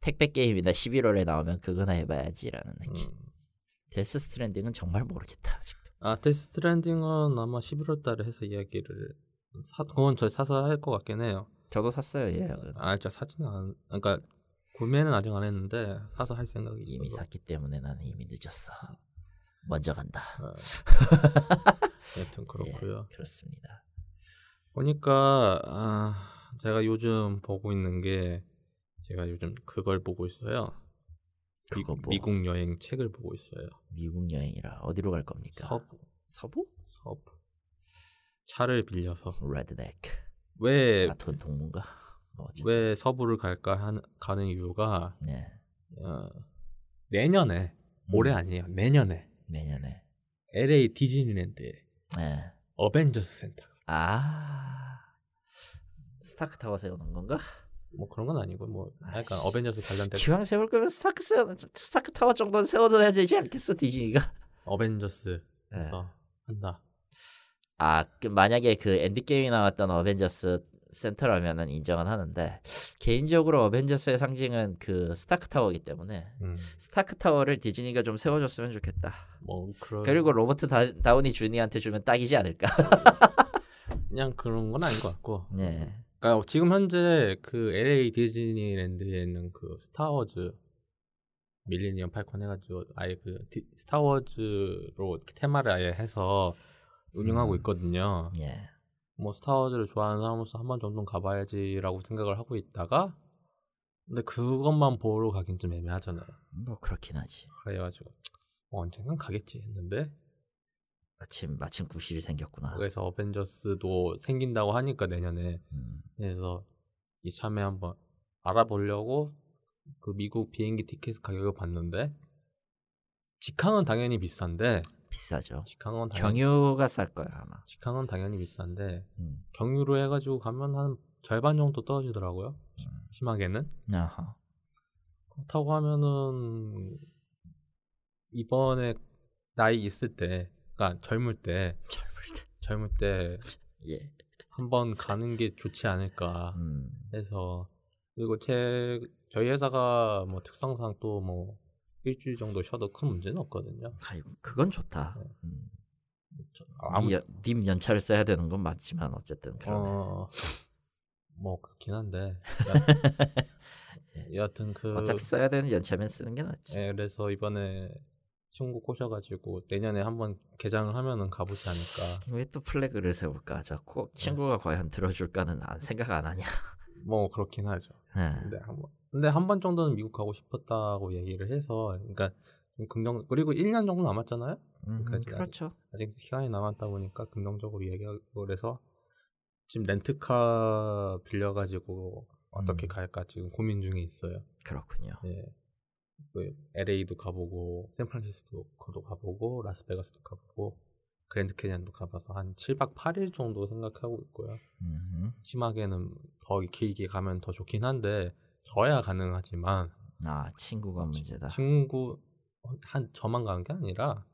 Speaker 2: 택배 게임이나 11월에 나오면 그거나 해봐야지라는 느낌.
Speaker 1: 음.
Speaker 2: 데스 스트랜딩은 정말 모르겠다 아직도.
Speaker 1: 아 데스 스트랜딩은 아마 11월 달에 해서 이야기를 사 그건 저 사서 할 것 같긴 해요.
Speaker 2: 저도 샀어요 예약은.
Speaker 1: 아 진짜 사진은 안 그러니까 구매는 아직 안 했는데 사서 할 생각이 있어.
Speaker 2: 이미 샀기 때문에 나는 이미 늦었어. 먼저 간다.
Speaker 1: 여튼 그렇고요.
Speaker 2: 예, 그렇습니다.
Speaker 1: 보니까 아, 제가 요즘 보고 있는 게 제가 요즘 그걸 보고 있어요.
Speaker 2: 그거
Speaker 1: 미,
Speaker 2: 뭐?
Speaker 1: 미국 여행 책을 보고 있어요.
Speaker 2: 미국 여행이라 어디로 갈 겁니까?
Speaker 1: 서부
Speaker 2: 서부?
Speaker 1: 서부 차를 빌려서
Speaker 2: 레드넥.
Speaker 1: 왜왜
Speaker 2: 아, 돈 동문가? 뭐 어쨌든.
Speaker 1: 서부를 갈까 하는 가는 이유가
Speaker 2: 네.
Speaker 1: 어, 내년에
Speaker 2: 음,
Speaker 1: 올해 아니에요. 내년에
Speaker 2: 내년에.
Speaker 1: LA 디즈니랜드에
Speaker 2: 네.
Speaker 1: 어벤져스 센터
Speaker 2: 아. 스타크 타워 세우는 건가?
Speaker 1: 뭐 그런 건 아니고 뭐 약간
Speaker 2: 아이씨.
Speaker 1: 어벤져스 관련된
Speaker 2: 기왕 세울 거면 스타크 세 스타크 타워 정도는 세워둬야 되지 않겠어 디즈니가?
Speaker 1: 어벤져스에서
Speaker 2: 네.
Speaker 1: 한다.
Speaker 2: 아, 그 만약에 그 엔드 게임이 나왔던 어벤져스 센터라면은 인정은 하는데 개인적으로 어벤져스의 상징은 그 스타크 타워이기 때문에
Speaker 1: 음,
Speaker 2: 스타크 타워를 디즈니가 좀 세워줬으면 좋겠다.
Speaker 1: 뭐 그런
Speaker 2: 그리고 로버트 다, 다우니 주니어한테 주면 딱이지 않을까?
Speaker 1: 그냥 그런 건 아닌 것 같고.
Speaker 2: 네.
Speaker 1: 그러니까 지금 현재 그 LA 디즈니랜드에 있는 그 스타워즈 밀레니엄 팔콘 해가지고 아예 그 디- 스타워즈로 테마를 아예 해서 운영하고
Speaker 2: 음.
Speaker 1: 있거든요.
Speaker 2: 예.
Speaker 1: 뭐 스타워즈를 좋아하는 사람으로서 한 번 정도는 가봐야지라고 생각을 하고 있다가 근데 그것만 보러 가긴 좀 애매하잖아요.
Speaker 2: 뭐 그렇긴 하지.
Speaker 1: 그래가지고 어, 언젠간 가겠지 했는데
Speaker 2: 마침 마침 구실이 생겼구나.
Speaker 1: 그래서 어벤져스도 생긴다고 하니까 내년에
Speaker 2: 음.
Speaker 1: 그래서 이참에 한번 알아보려고 그 미국 비행기 티켓 가격을 봤는데 직항은 당연히 비싼데
Speaker 2: 비싸죠.
Speaker 1: 직항은 당연히,
Speaker 2: 경유가 쌀 거야 아마.
Speaker 1: 직항은 당연히 비싼데
Speaker 2: 음.
Speaker 1: 경유로 해가지고 가면 한 절반 정도 떨어지더라고요. 시- 심하게는
Speaker 2: 아하.
Speaker 1: 그렇다고 하면은 이번에 나이 있을 때, 그러니까 젊을 때,
Speaker 2: 젊을 때.
Speaker 1: 젊을 때
Speaker 2: 예.
Speaker 1: 한번 가는 게 좋지 않을까
Speaker 2: 음.
Speaker 1: 해서 그리고 제 저희 회사가 뭐 특성상 또 뭐 일주일 정도 쉬어도 큰 문제는 없거든요.
Speaker 2: 아이고 그건 좋다.
Speaker 1: 네.
Speaker 2: 음.
Speaker 1: 저- 아무
Speaker 2: 님 연차를 써야 되는 건 맞지만 어쨌든 그러네.
Speaker 1: 어, 뭐 그렇긴 한데
Speaker 2: 예.
Speaker 1: 여하튼 그
Speaker 2: 어차피 써야 되는 연차면 쓰는 게 낫지.
Speaker 1: 예, 그래서 이번에 친구 꼬셔가지고 내년에 한번 개장을 하면은 가보지 않을까.
Speaker 2: 왜 또 플래그를 세울까? 저꼭 친구가 과연 들어줄까는 안, 생각 안 하냐.
Speaker 1: 뭐 그렇긴 하죠.
Speaker 2: 예.
Speaker 1: 근데 한번 근데 한 번 정도는 미국 가고 싶었다고 얘기를 해서 그러니까 좀 긍정 그리고 1년 정도 남았잖아요.
Speaker 2: 음,
Speaker 1: 그러니까
Speaker 2: 그렇죠.
Speaker 1: 아직 시간이 남았다 보니까 긍정적으로 얘기하고 그래서 지금 렌트카 빌려가지고 어떻게
Speaker 2: 음.
Speaker 1: 갈까 지금 고민 중에 있어요.
Speaker 2: 그렇군요.
Speaker 1: 예. 그 LA도 가보고 샌프란시스코도 가보고 라스베가스도 가보고 그랜드 캐년도 가봐서 한 7박 8일 정도 생각하고 있고요.
Speaker 2: 음.
Speaker 1: 심하게는 더 길게 가면 더 좋긴 한데 저야 가능하지만
Speaker 2: 아 친구가 문제다.
Speaker 1: 친구 한 저만 가는 게 아니라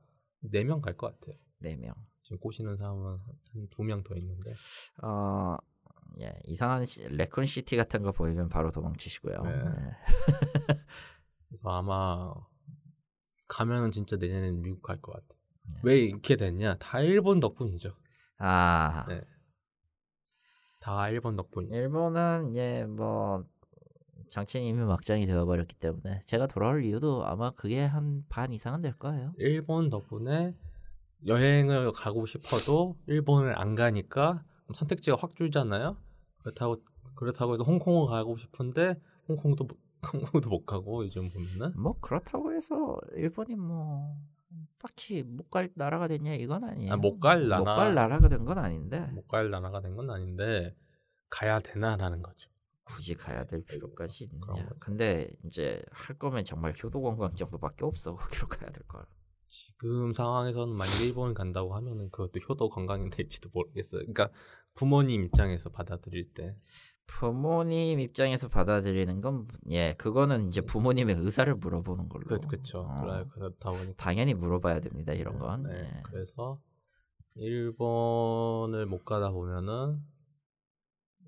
Speaker 1: 네 명 갈 것 같아요.
Speaker 2: 네 명.
Speaker 1: 지금 꼬시는 사람은 한 두 명 더 있는데
Speaker 2: 어, 예, 이상한 시, 레콘 시티 같은 거 보이면 바로 도망치시고요.
Speaker 1: 네.
Speaker 2: 네.
Speaker 1: 그래서 아마 가면은 진짜 내년에는 미국 갈 것 같아.
Speaker 2: 네.
Speaker 1: 왜 이렇게 됐냐? 다 일본 덕분이죠.
Speaker 2: 아,
Speaker 1: 네. 다 일본 덕분이죠.
Speaker 2: 일본은 예, 뭐 장첸님이 막장이 되어버렸기 때문에 제가 돌아올 이유도 아마 그게 한 반 이상은 될 거예요.
Speaker 1: 일본 덕분에 여행을 가고 싶어도 일본을 안 가니까 선택지가 확 줄잖아요. 그렇다고 그렇다고 해서 홍콩을 가고 싶은데 홍콩도 못- 홍콩도 못 가고 요즘 보면은
Speaker 2: 뭐 그렇다고 해서 일본이 뭐 딱히 못 갈 나라가 됐냐 이건 아니에요.
Speaker 1: 아, 못갈 나라.
Speaker 2: 못갈 나라가 된 건 아닌데
Speaker 1: 못 갈 나라가 된 건 아닌데 가야 되나라는 거죠.
Speaker 2: 굳이 가야 될 필요까지.
Speaker 1: 거죠.
Speaker 2: 근데 이제 할 거면 정말 효도 관광 정도밖에 없어 거기로 가야 될 거.
Speaker 1: 지금 상황에서는 만약 일본을 간다고 하면은 그것도 효도 관광이 될지도 모르겠어요. 그러니까 부모님 입장에서 받아들일 때
Speaker 2: 부모님 입장에서 받아들이는 건 예, 그거는 이제 부모님의 의사를 물어보는 걸로.
Speaker 1: 그, 그쵸.
Speaker 2: 어,
Speaker 1: 그래, 그렇다 보니까
Speaker 2: 당연히 물어봐야 됩니다. 이런
Speaker 1: 네,
Speaker 2: 건.
Speaker 1: 네.
Speaker 2: 예.
Speaker 1: 그래서 일본을 못 가다 보면은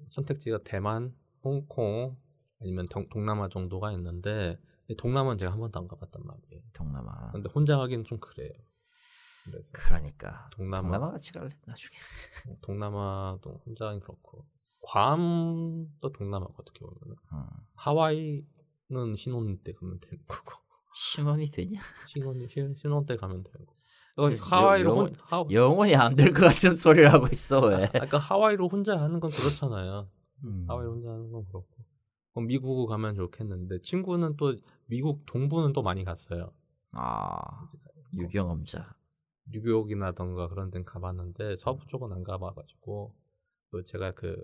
Speaker 1: 선택지가 대만, 홍콩 아니면 동, 동남아 정도가 있는데 동남아는 제가 한 번도 안 가봤단 말이에요.
Speaker 2: 동남아.
Speaker 1: 근데 혼자 가기는 좀 그래요. 그래서
Speaker 2: 그러니까
Speaker 1: 동남아,
Speaker 2: 동남아 같이 갈래 나중에.
Speaker 1: 동남아도 혼자 가긴 그렇고 괌도 동남아가 어떻게 보면은
Speaker 2: 어.
Speaker 1: 하와이는 신혼 때 가면 되는 거고
Speaker 2: 신혼이 되냐?
Speaker 1: 신혼 신- 신혼 때 가면 되는 거고
Speaker 2: 어,
Speaker 1: 하와이로
Speaker 2: 영-
Speaker 1: 혼, 하,
Speaker 2: 영혼이 안 될 것 같은 소리를 하고 있어 왜?
Speaker 1: 아까 하와이로 혼자 하는 건 그렇잖아요.
Speaker 2: 음.
Speaker 1: 하와이로 혼자 하는 건 그렇고. 그럼 미국 가면 좋겠는데 친구는 또 미국 동부는 또 많이 갔어요.
Speaker 2: 아 유경험자.
Speaker 1: 뉴욕이나던가 그런 데는 가봤는데 서부 쪽은 안 가봐가지고 그 제가 그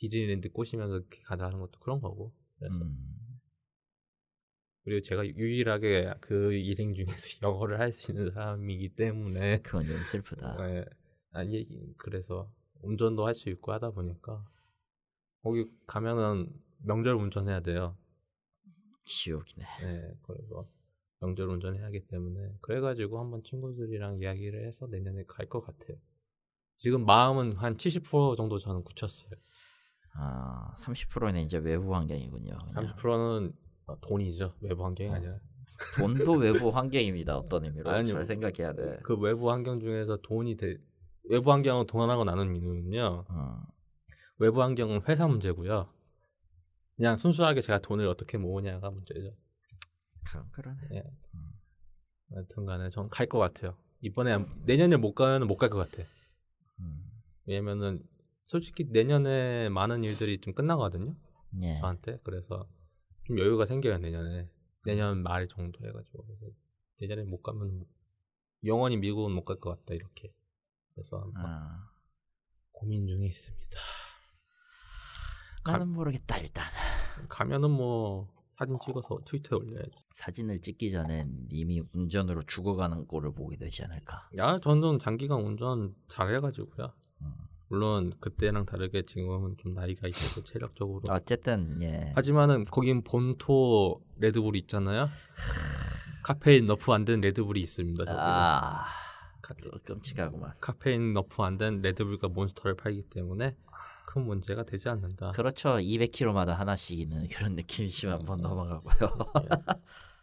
Speaker 1: 디즈니랜드 꼬시면서 가자 하는 것도 그런 거고. 그래서
Speaker 2: 음.
Speaker 1: 그리고 제가 유일하게 그 일행 중에서 영어를 할 수 있는 사람이기 때문에
Speaker 2: 그건 좀 슬프다.
Speaker 1: 네. 아니 그래서 운전도 할 수 있고 하다 보니까 거기 가면은 명절 운전해야 돼요.
Speaker 2: 지옥이네.
Speaker 1: 네, 그래서 명절 운전해야 하기 때문에 그래가지고 한번 친구들이랑 이야기를 해서 내년에 갈 것 같아요. 지금 마음은 한 70% 정도 저는 굳혔어요.
Speaker 2: 아 30%는 이제 외부 환경이군요. 그냥.
Speaker 1: 30%는 돈이죠. 외부 환경이
Speaker 2: 어.
Speaker 1: 아니라.
Speaker 2: 돈도 외부 환경입니다. 어떤 의미로
Speaker 1: 아니요.
Speaker 2: 잘 생각해야 돼.
Speaker 1: 그 외부 환경 중에서 돈이 돼 외부 환경은 돈하고 나눈 이유는요.
Speaker 2: 어.
Speaker 1: 외부 환경은 회사 문제고요. 그냥 순수하게 제가 돈을 어떻게 모으냐가 문제죠.
Speaker 2: 그- 그러네.
Speaker 1: 예. 여튼간에 전 갈 것 같아요. 이번에 안- 내년에 못 가면 못 갈 것 같아.
Speaker 2: 음.
Speaker 1: 왜냐면은 솔직히 내년에 많은 일들이 좀 끝나거든요.
Speaker 2: 예.
Speaker 1: 저한테 그래서 좀 여유가 생겨요 내년에 내년 말 정도 해가지고 그래서 내년에 못 가면 영원히 미국은 못 갈 것 같다 이렇게 그래서
Speaker 2: 아,
Speaker 1: 고민 중에 있습니다.
Speaker 2: 나는 모르겠다 일단.
Speaker 1: 가면은 뭐 사진 찍어서 트위터에 올려야지.
Speaker 2: 사진을 찍기 전엔 이미 운전으로 죽어가는 꼴을 보게 되지 않을까.
Speaker 1: 야 저는 장기간 운전 잘해가지고요.
Speaker 2: 음.
Speaker 1: 물론 그때랑 다르게 지금은 좀 나이가 있어서 체력적으로.
Speaker 2: 어쨌든 예.
Speaker 1: 하지만은 거긴 본토 레드불이 있잖아요. 카페인 nerf 안 된 레드불이 있습니다. 저기는.
Speaker 2: 아,
Speaker 1: 카-
Speaker 2: 그- 끔찍하구만.
Speaker 1: 카페인 nerf 안 된 레드불과 몬스터를 팔기 때문에 큰 문제가 되지 않는다.
Speaker 2: 그렇죠. 200km마다 하나씩 있는 그런 느낌이지만 한번 넘어가고요.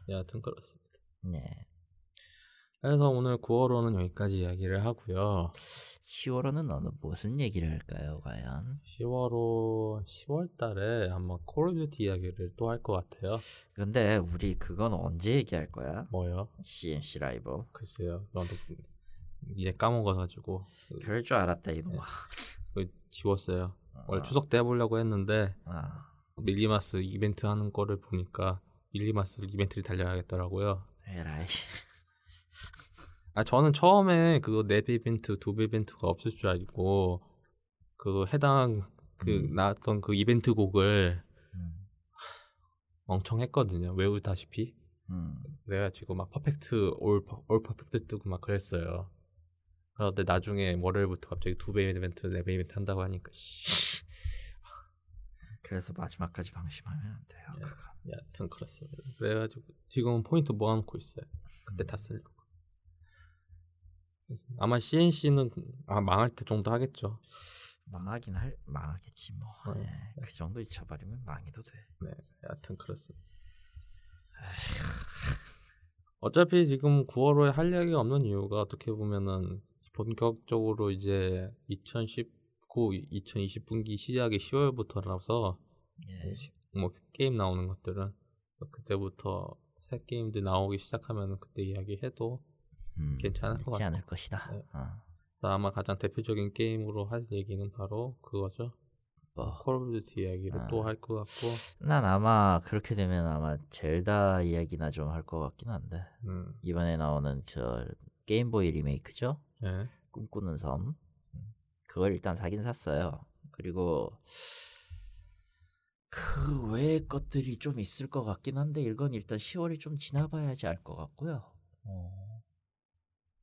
Speaker 1: 여하튼 그렇습니다.
Speaker 2: 네.
Speaker 1: 그래서 오늘 9월호는 여기까지 이야기를 하고요.
Speaker 2: 10월호는 어느 무슨 얘기를 할까요, 과연?
Speaker 1: 10월호 10월 달에 아마 콜 오브 듀티 이야기를 또 할 것 같아요.
Speaker 2: 근데 우리 그건 언제 얘기할 거야?
Speaker 1: 뭐요?
Speaker 2: CNC 라이브.
Speaker 1: 글쎄요. 나도 이제 까먹어가지고
Speaker 2: 그럴 줄 알았다 이놈아.
Speaker 1: 그 지웠어요. 원래
Speaker 2: 아.
Speaker 1: 추석 때 해보려고 했는데
Speaker 2: 아,
Speaker 1: 밀리마스 이벤트 하는 거를 보니까 밀리마스 이벤트를 달려야겠더라고요.
Speaker 2: 에라이.
Speaker 1: 아 저는 처음에 그거 네배 이벤트, 두배 이벤트가 없을 줄 알고 그 해당 그
Speaker 2: 음.
Speaker 1: 나왔던 그 이벤트 곡을
Speaker 2: 음.
Speaker 1: 엄청 했거든요. 외우다시피.
Speaker 2: 음.
Speaker 1: 그래가지고 막 퍼펙트 올, 올 퍼펙트 뜨고 막 그랬어요. 그런데 나중에 월요일부터 갑자기 두 배 이벤트, 네 배 이벤트 한다고 하니까 씨.
Speaker 2: 그래서 마지막까지 방심하면 안 돼요.
Speaker 1: 예.
Speaker 2: 그거.
Speaker 1: 여하튼 그렇습니다. 그래가지고 지금은 포인트 모아놓고 있어요. 그때 다 쓰려고. 아마 CNC는 아, 망할 때 정도 하겠죠.
Speaker 2: 망하긴 할 망하겠지 뭐.
Speaker 1: 어.
Speaker 2: 예, 그 정도 잊혀버리면 망해도 돼.
Speaker 1: 여하튼 그렇습니다. 어차피 지금 9월호에 할 얘기가 없는 이유가 어떻게 보면은 본격적으로 이제 2019, 2020 분기 시작이 10월부터라서
Speaker 2: 예.
Speaker 1: 뭐 게임 나오는 것들은 그때부터 새 게임들 나오기 시작하면 그때 이야기해도
Speaker 2: 음,
Speaker 1: 괜찮을 것 같아요.
Speaker 2: 않을 것이다.
Speaker 1: 네.
Speaker 2: 어.
Speaker 1: 그래서 아마 가장 대표적인 게임으로 할 얘기는 바로 그거죠.
Speaker 2: 뭐.
Speaker 1: 콜 오브 듀티 이야기를
Speaker 2: 아.
Speaker 1: 또할 것 같고
Speaker 2: 난 아마 그렇게 되면 아마 젤다 이야기나 좀 할 것 같긴 한데
Speaker 1: 음,
Speaker 2: 이번에 나오는 저 게임보이 리메이크죠.
Speaker 1: 예.
Speaker 2: 꿈꾸는 섬 그걸 일단 사긴 샀어요. 그리고 그 외의 것들이 좀 있을 것 같긴 한데 이건 일단 10월이 좀 지나봐야지 알 것 같고요. 어.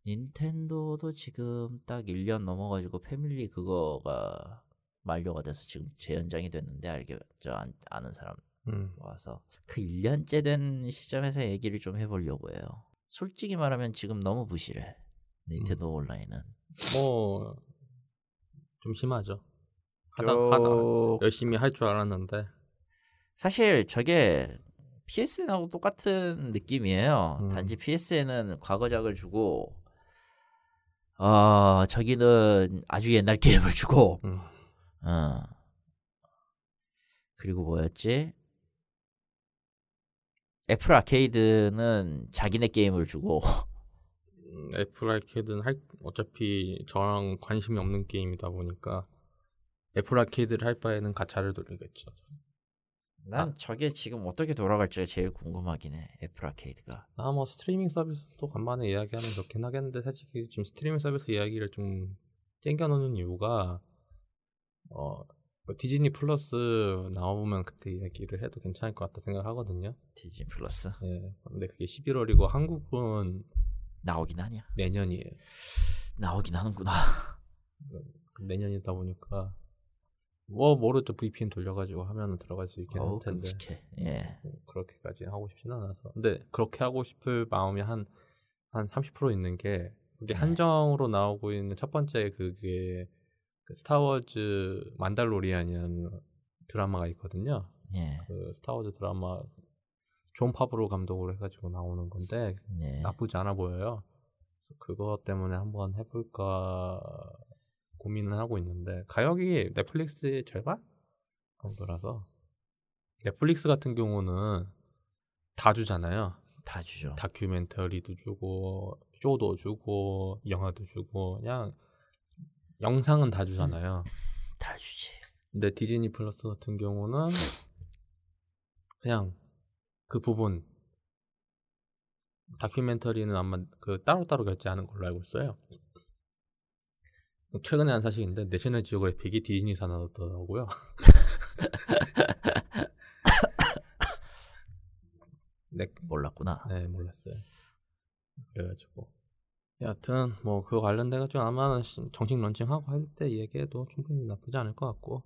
Speaker 2: 닌텐도도 지금 딱 1년 넘어가지고 패밀리 그거가 만료가 돼서 지금 재연장이 됐는데 알게 저 안, 아는 사람
Speaker 1: 음.
Speaker 2: 와서 그 1년째 된 시점에서 얘기를 좀 해보려고 해요. 솔직히 말하면 지금 너무 부실해. 닌텐도 온라인은.
Speaker 1: 뭐, 좀 심하죠. 하다, 하다,
Speaker 2: 조-
Speaker 1: 열심히 할 줄 알았는데,
Speaker 2: 사실 저게 PSN하고 똑같은 느낌이에요.
Speaker 1: 음.
Speaker 2: 단지 PSN은 과거작을 주고, 어, 저기는 아주 옛날 게임을 주고,
Speaker 1: 음,
Speaker 2: 어. 그리고 뭐였지? 애플 아케이드는 자기네 게임을 주고,
Speaker 1: 음, 애플 아케이드는 할, 어차피 저랑 관심이 없는 게임이다 보니까, 애플 아케이드를 할 바에는 가차를 돌리겠죠.
Speaker 2: 난 저게 지금 어떻게 돌아갈지가 제일 궁금하긴 해. 애플 아케이드가.
Speaker 1: 아, 뭐, 스트리밍 서비스도 간만에 이야기하면 좋긴 하겠는데, 솔직히 지금 스트리밍 서비스 이야기를 좀 땡겨놓는 이유가, 어, 뭐 디즈니 플러스 나오면 그때 이야기를 해도 괜찮을 것 같다 생각하거든요.
Speaker 2: 디즈니 플러스
Speaker 1: 예. 근데 그게 11월이고 한국은
Speaker 2: 나오긴 하냐?
Speaker 1: 내년이에요.
Speaker 2: 나오긴 하는구나.
Speaker 1: 내년이다 보니까 뭐 모르죠 VPN 돌려가지고 하면은 들어갈 수 있긴 할 텐데
Speaker 2: 끔찍해. 예.
Speaker 1: 뭐 그렇게까지 하고 싶지는 않아서 근데 그렇게 하고 싶을 마음이 한 한 30% 있는 게 그게
Speaker 2: 네.
Speaker 1: 한정으로 나오고 있는 첫 번째 그게 그 스타워즈 만달로리안이라는 드라마가 있거든요.
Speaker 2: 예.
Speaker 1: 그 스타워즈 드라마 존 파브로 감독으로 해가지고 나오는 건데
Speaker 2: 예.
Speaker 1: 나쁘지 않아 보여요. 그래서 그거 때문에 한번 해볼까 고민을 하고 있는데 가격이 넷플릭스의 절반 정도라서 넷플릭스 같은 경우는 다 주잖아요.
Speaker 2: 다 주죠.
Speaker 1: 다큐멘터리도 주고 쇼도 주고 영화도 주고 그냥 영상은 다 주잖아요.
Speaker 2: 다 주지.
Speaker 1: 근데 디즈니 플러스 같은 경우는 그냥 그 부분 다큐멘터리는 아마 그 따로따로 결제하는 걸로 알고 있어요. 최근에 한 사실인데 내셔널 지오그래픽이 디즈니 산하더라고요. 네,
Speaker 2: 몰랐구나.
Speaker 1: 네 몰랐어요. 그래가지고 여하튼 뭐 그거 관련돼가지고 아마 시- 정식 런칭하고 할 때 얘기해도 충분히 나쁘지 않을 것 같고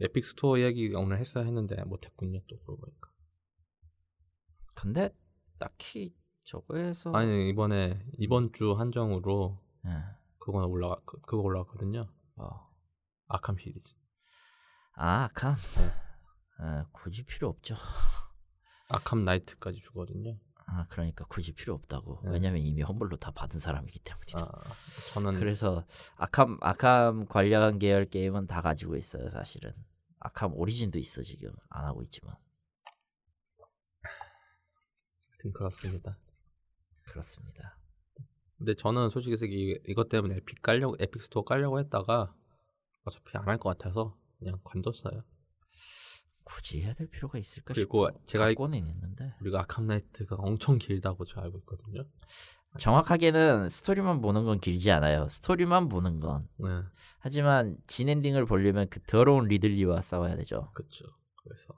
Speaker 1: 에픽 스토어 이야기 오늘 했어야 했는데 못했군요 또 그러고 보니까
Speaker 2: 근데 딱히 저거에서
Speaker 1: 아니 이번에 이번 주 한정으로
Speaker 2: 예.
Speaker 1: 그거 올라가 그, 그거 올라갔거든요
Speaker 2: 뭐.
Speaker 1: 아캄 시리즈
Speaker 2: 아, 아캄.
Speaker 1: 네.
Speaker 2: 예, 굳이 필요 없죠.
Speaker 1: 아캄 나이트까지 주거든요
Speaker 2: 아, 그러니까 굳이 필요 없다고.
Speaker 1: 네.
Speaker 2: 왜냐면 이미 험블로 다 받은 사람이기 때문이다.
Speaker 1: 아 저는
Speaker 2: 그래서 아캄 아캄 관련 계열 게임은 다 가지고 있어요, 사실은. 아캄 오리진도 있어 지금 안 하고 있지만
Speaker 1: 하여튼 그렇습니다
Speaker 2: 그렇습니다.
Speaker 1: 근데 저는 솔직히 이- 이것 때문에 에픽 깔려고 에픽 스토어 깔려고 했다가 어차피 안 할 것 같아서 그냥 관뒀어요
Speaker 2: 굳이 해야 될 필요가 있을까
Speaker 1: 그리고
Speaker 2: 싶고
Speaker 1: 제가
Speaker 2: 갖고는 있는데
Speaker 1: 우리가 아캄 나이트가 엄청 길다고 제가 알고 있거든요
Speaker 2: 정확하게는 스토리만 보는 건 길지 않아요. 스토리만 보는 건
Speaker 1: 네
Speaker 2: 하지만 진 엔딩을 보려면 그 더러운 리들러와 싸워야 되죠.
Speaker 1: 그쵸. 그래서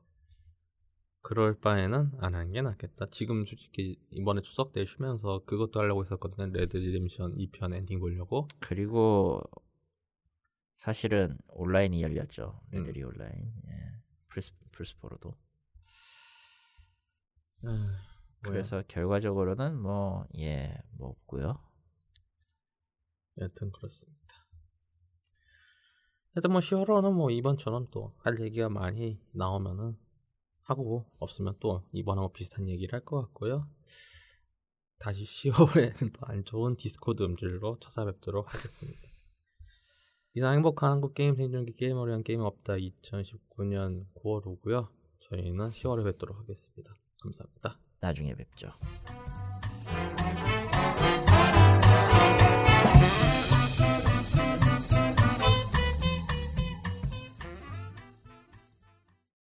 Speaker 1: 그럴 바에는 안 하는 게 낫겠다. 지금 솔직히 이번에 추석 때 쉬면서 그것도 하려고 했었거든요. 레드 리뎀션 2편 엔딩 보려고.
Speaker 2: 그리고 사실은 온라인이 열렸죠.
Speaker 1: 음.
Speaker 2: 레드리 온라인. 예. 플스 플스포로도.
Speaker 1: 뭐야.
Speaker 2: 그래서 결과적으로는 뭐 예, 뭐 없고요.
Speaker 1: 여튼 그렇습니다. 하여튼 뭐 10월호는 뭐 이번처럼 또 할 얘기가 많이 나오면은 하고 없으면 또 이번하고 비슷한 얘기를 할 것 같고요. 다시 10월에는 또 안 좋은 디스코드 음질로 찾아뵙도록 하겠습니다. 이상 행복한 한국 게임 생존기 게임을 위한 게임 없다 2019년 9월 호고요. 저희는 10월에 뵙도록 하겠습니다. 감사합니다.
Speaker 2: 나중에 뵙죠.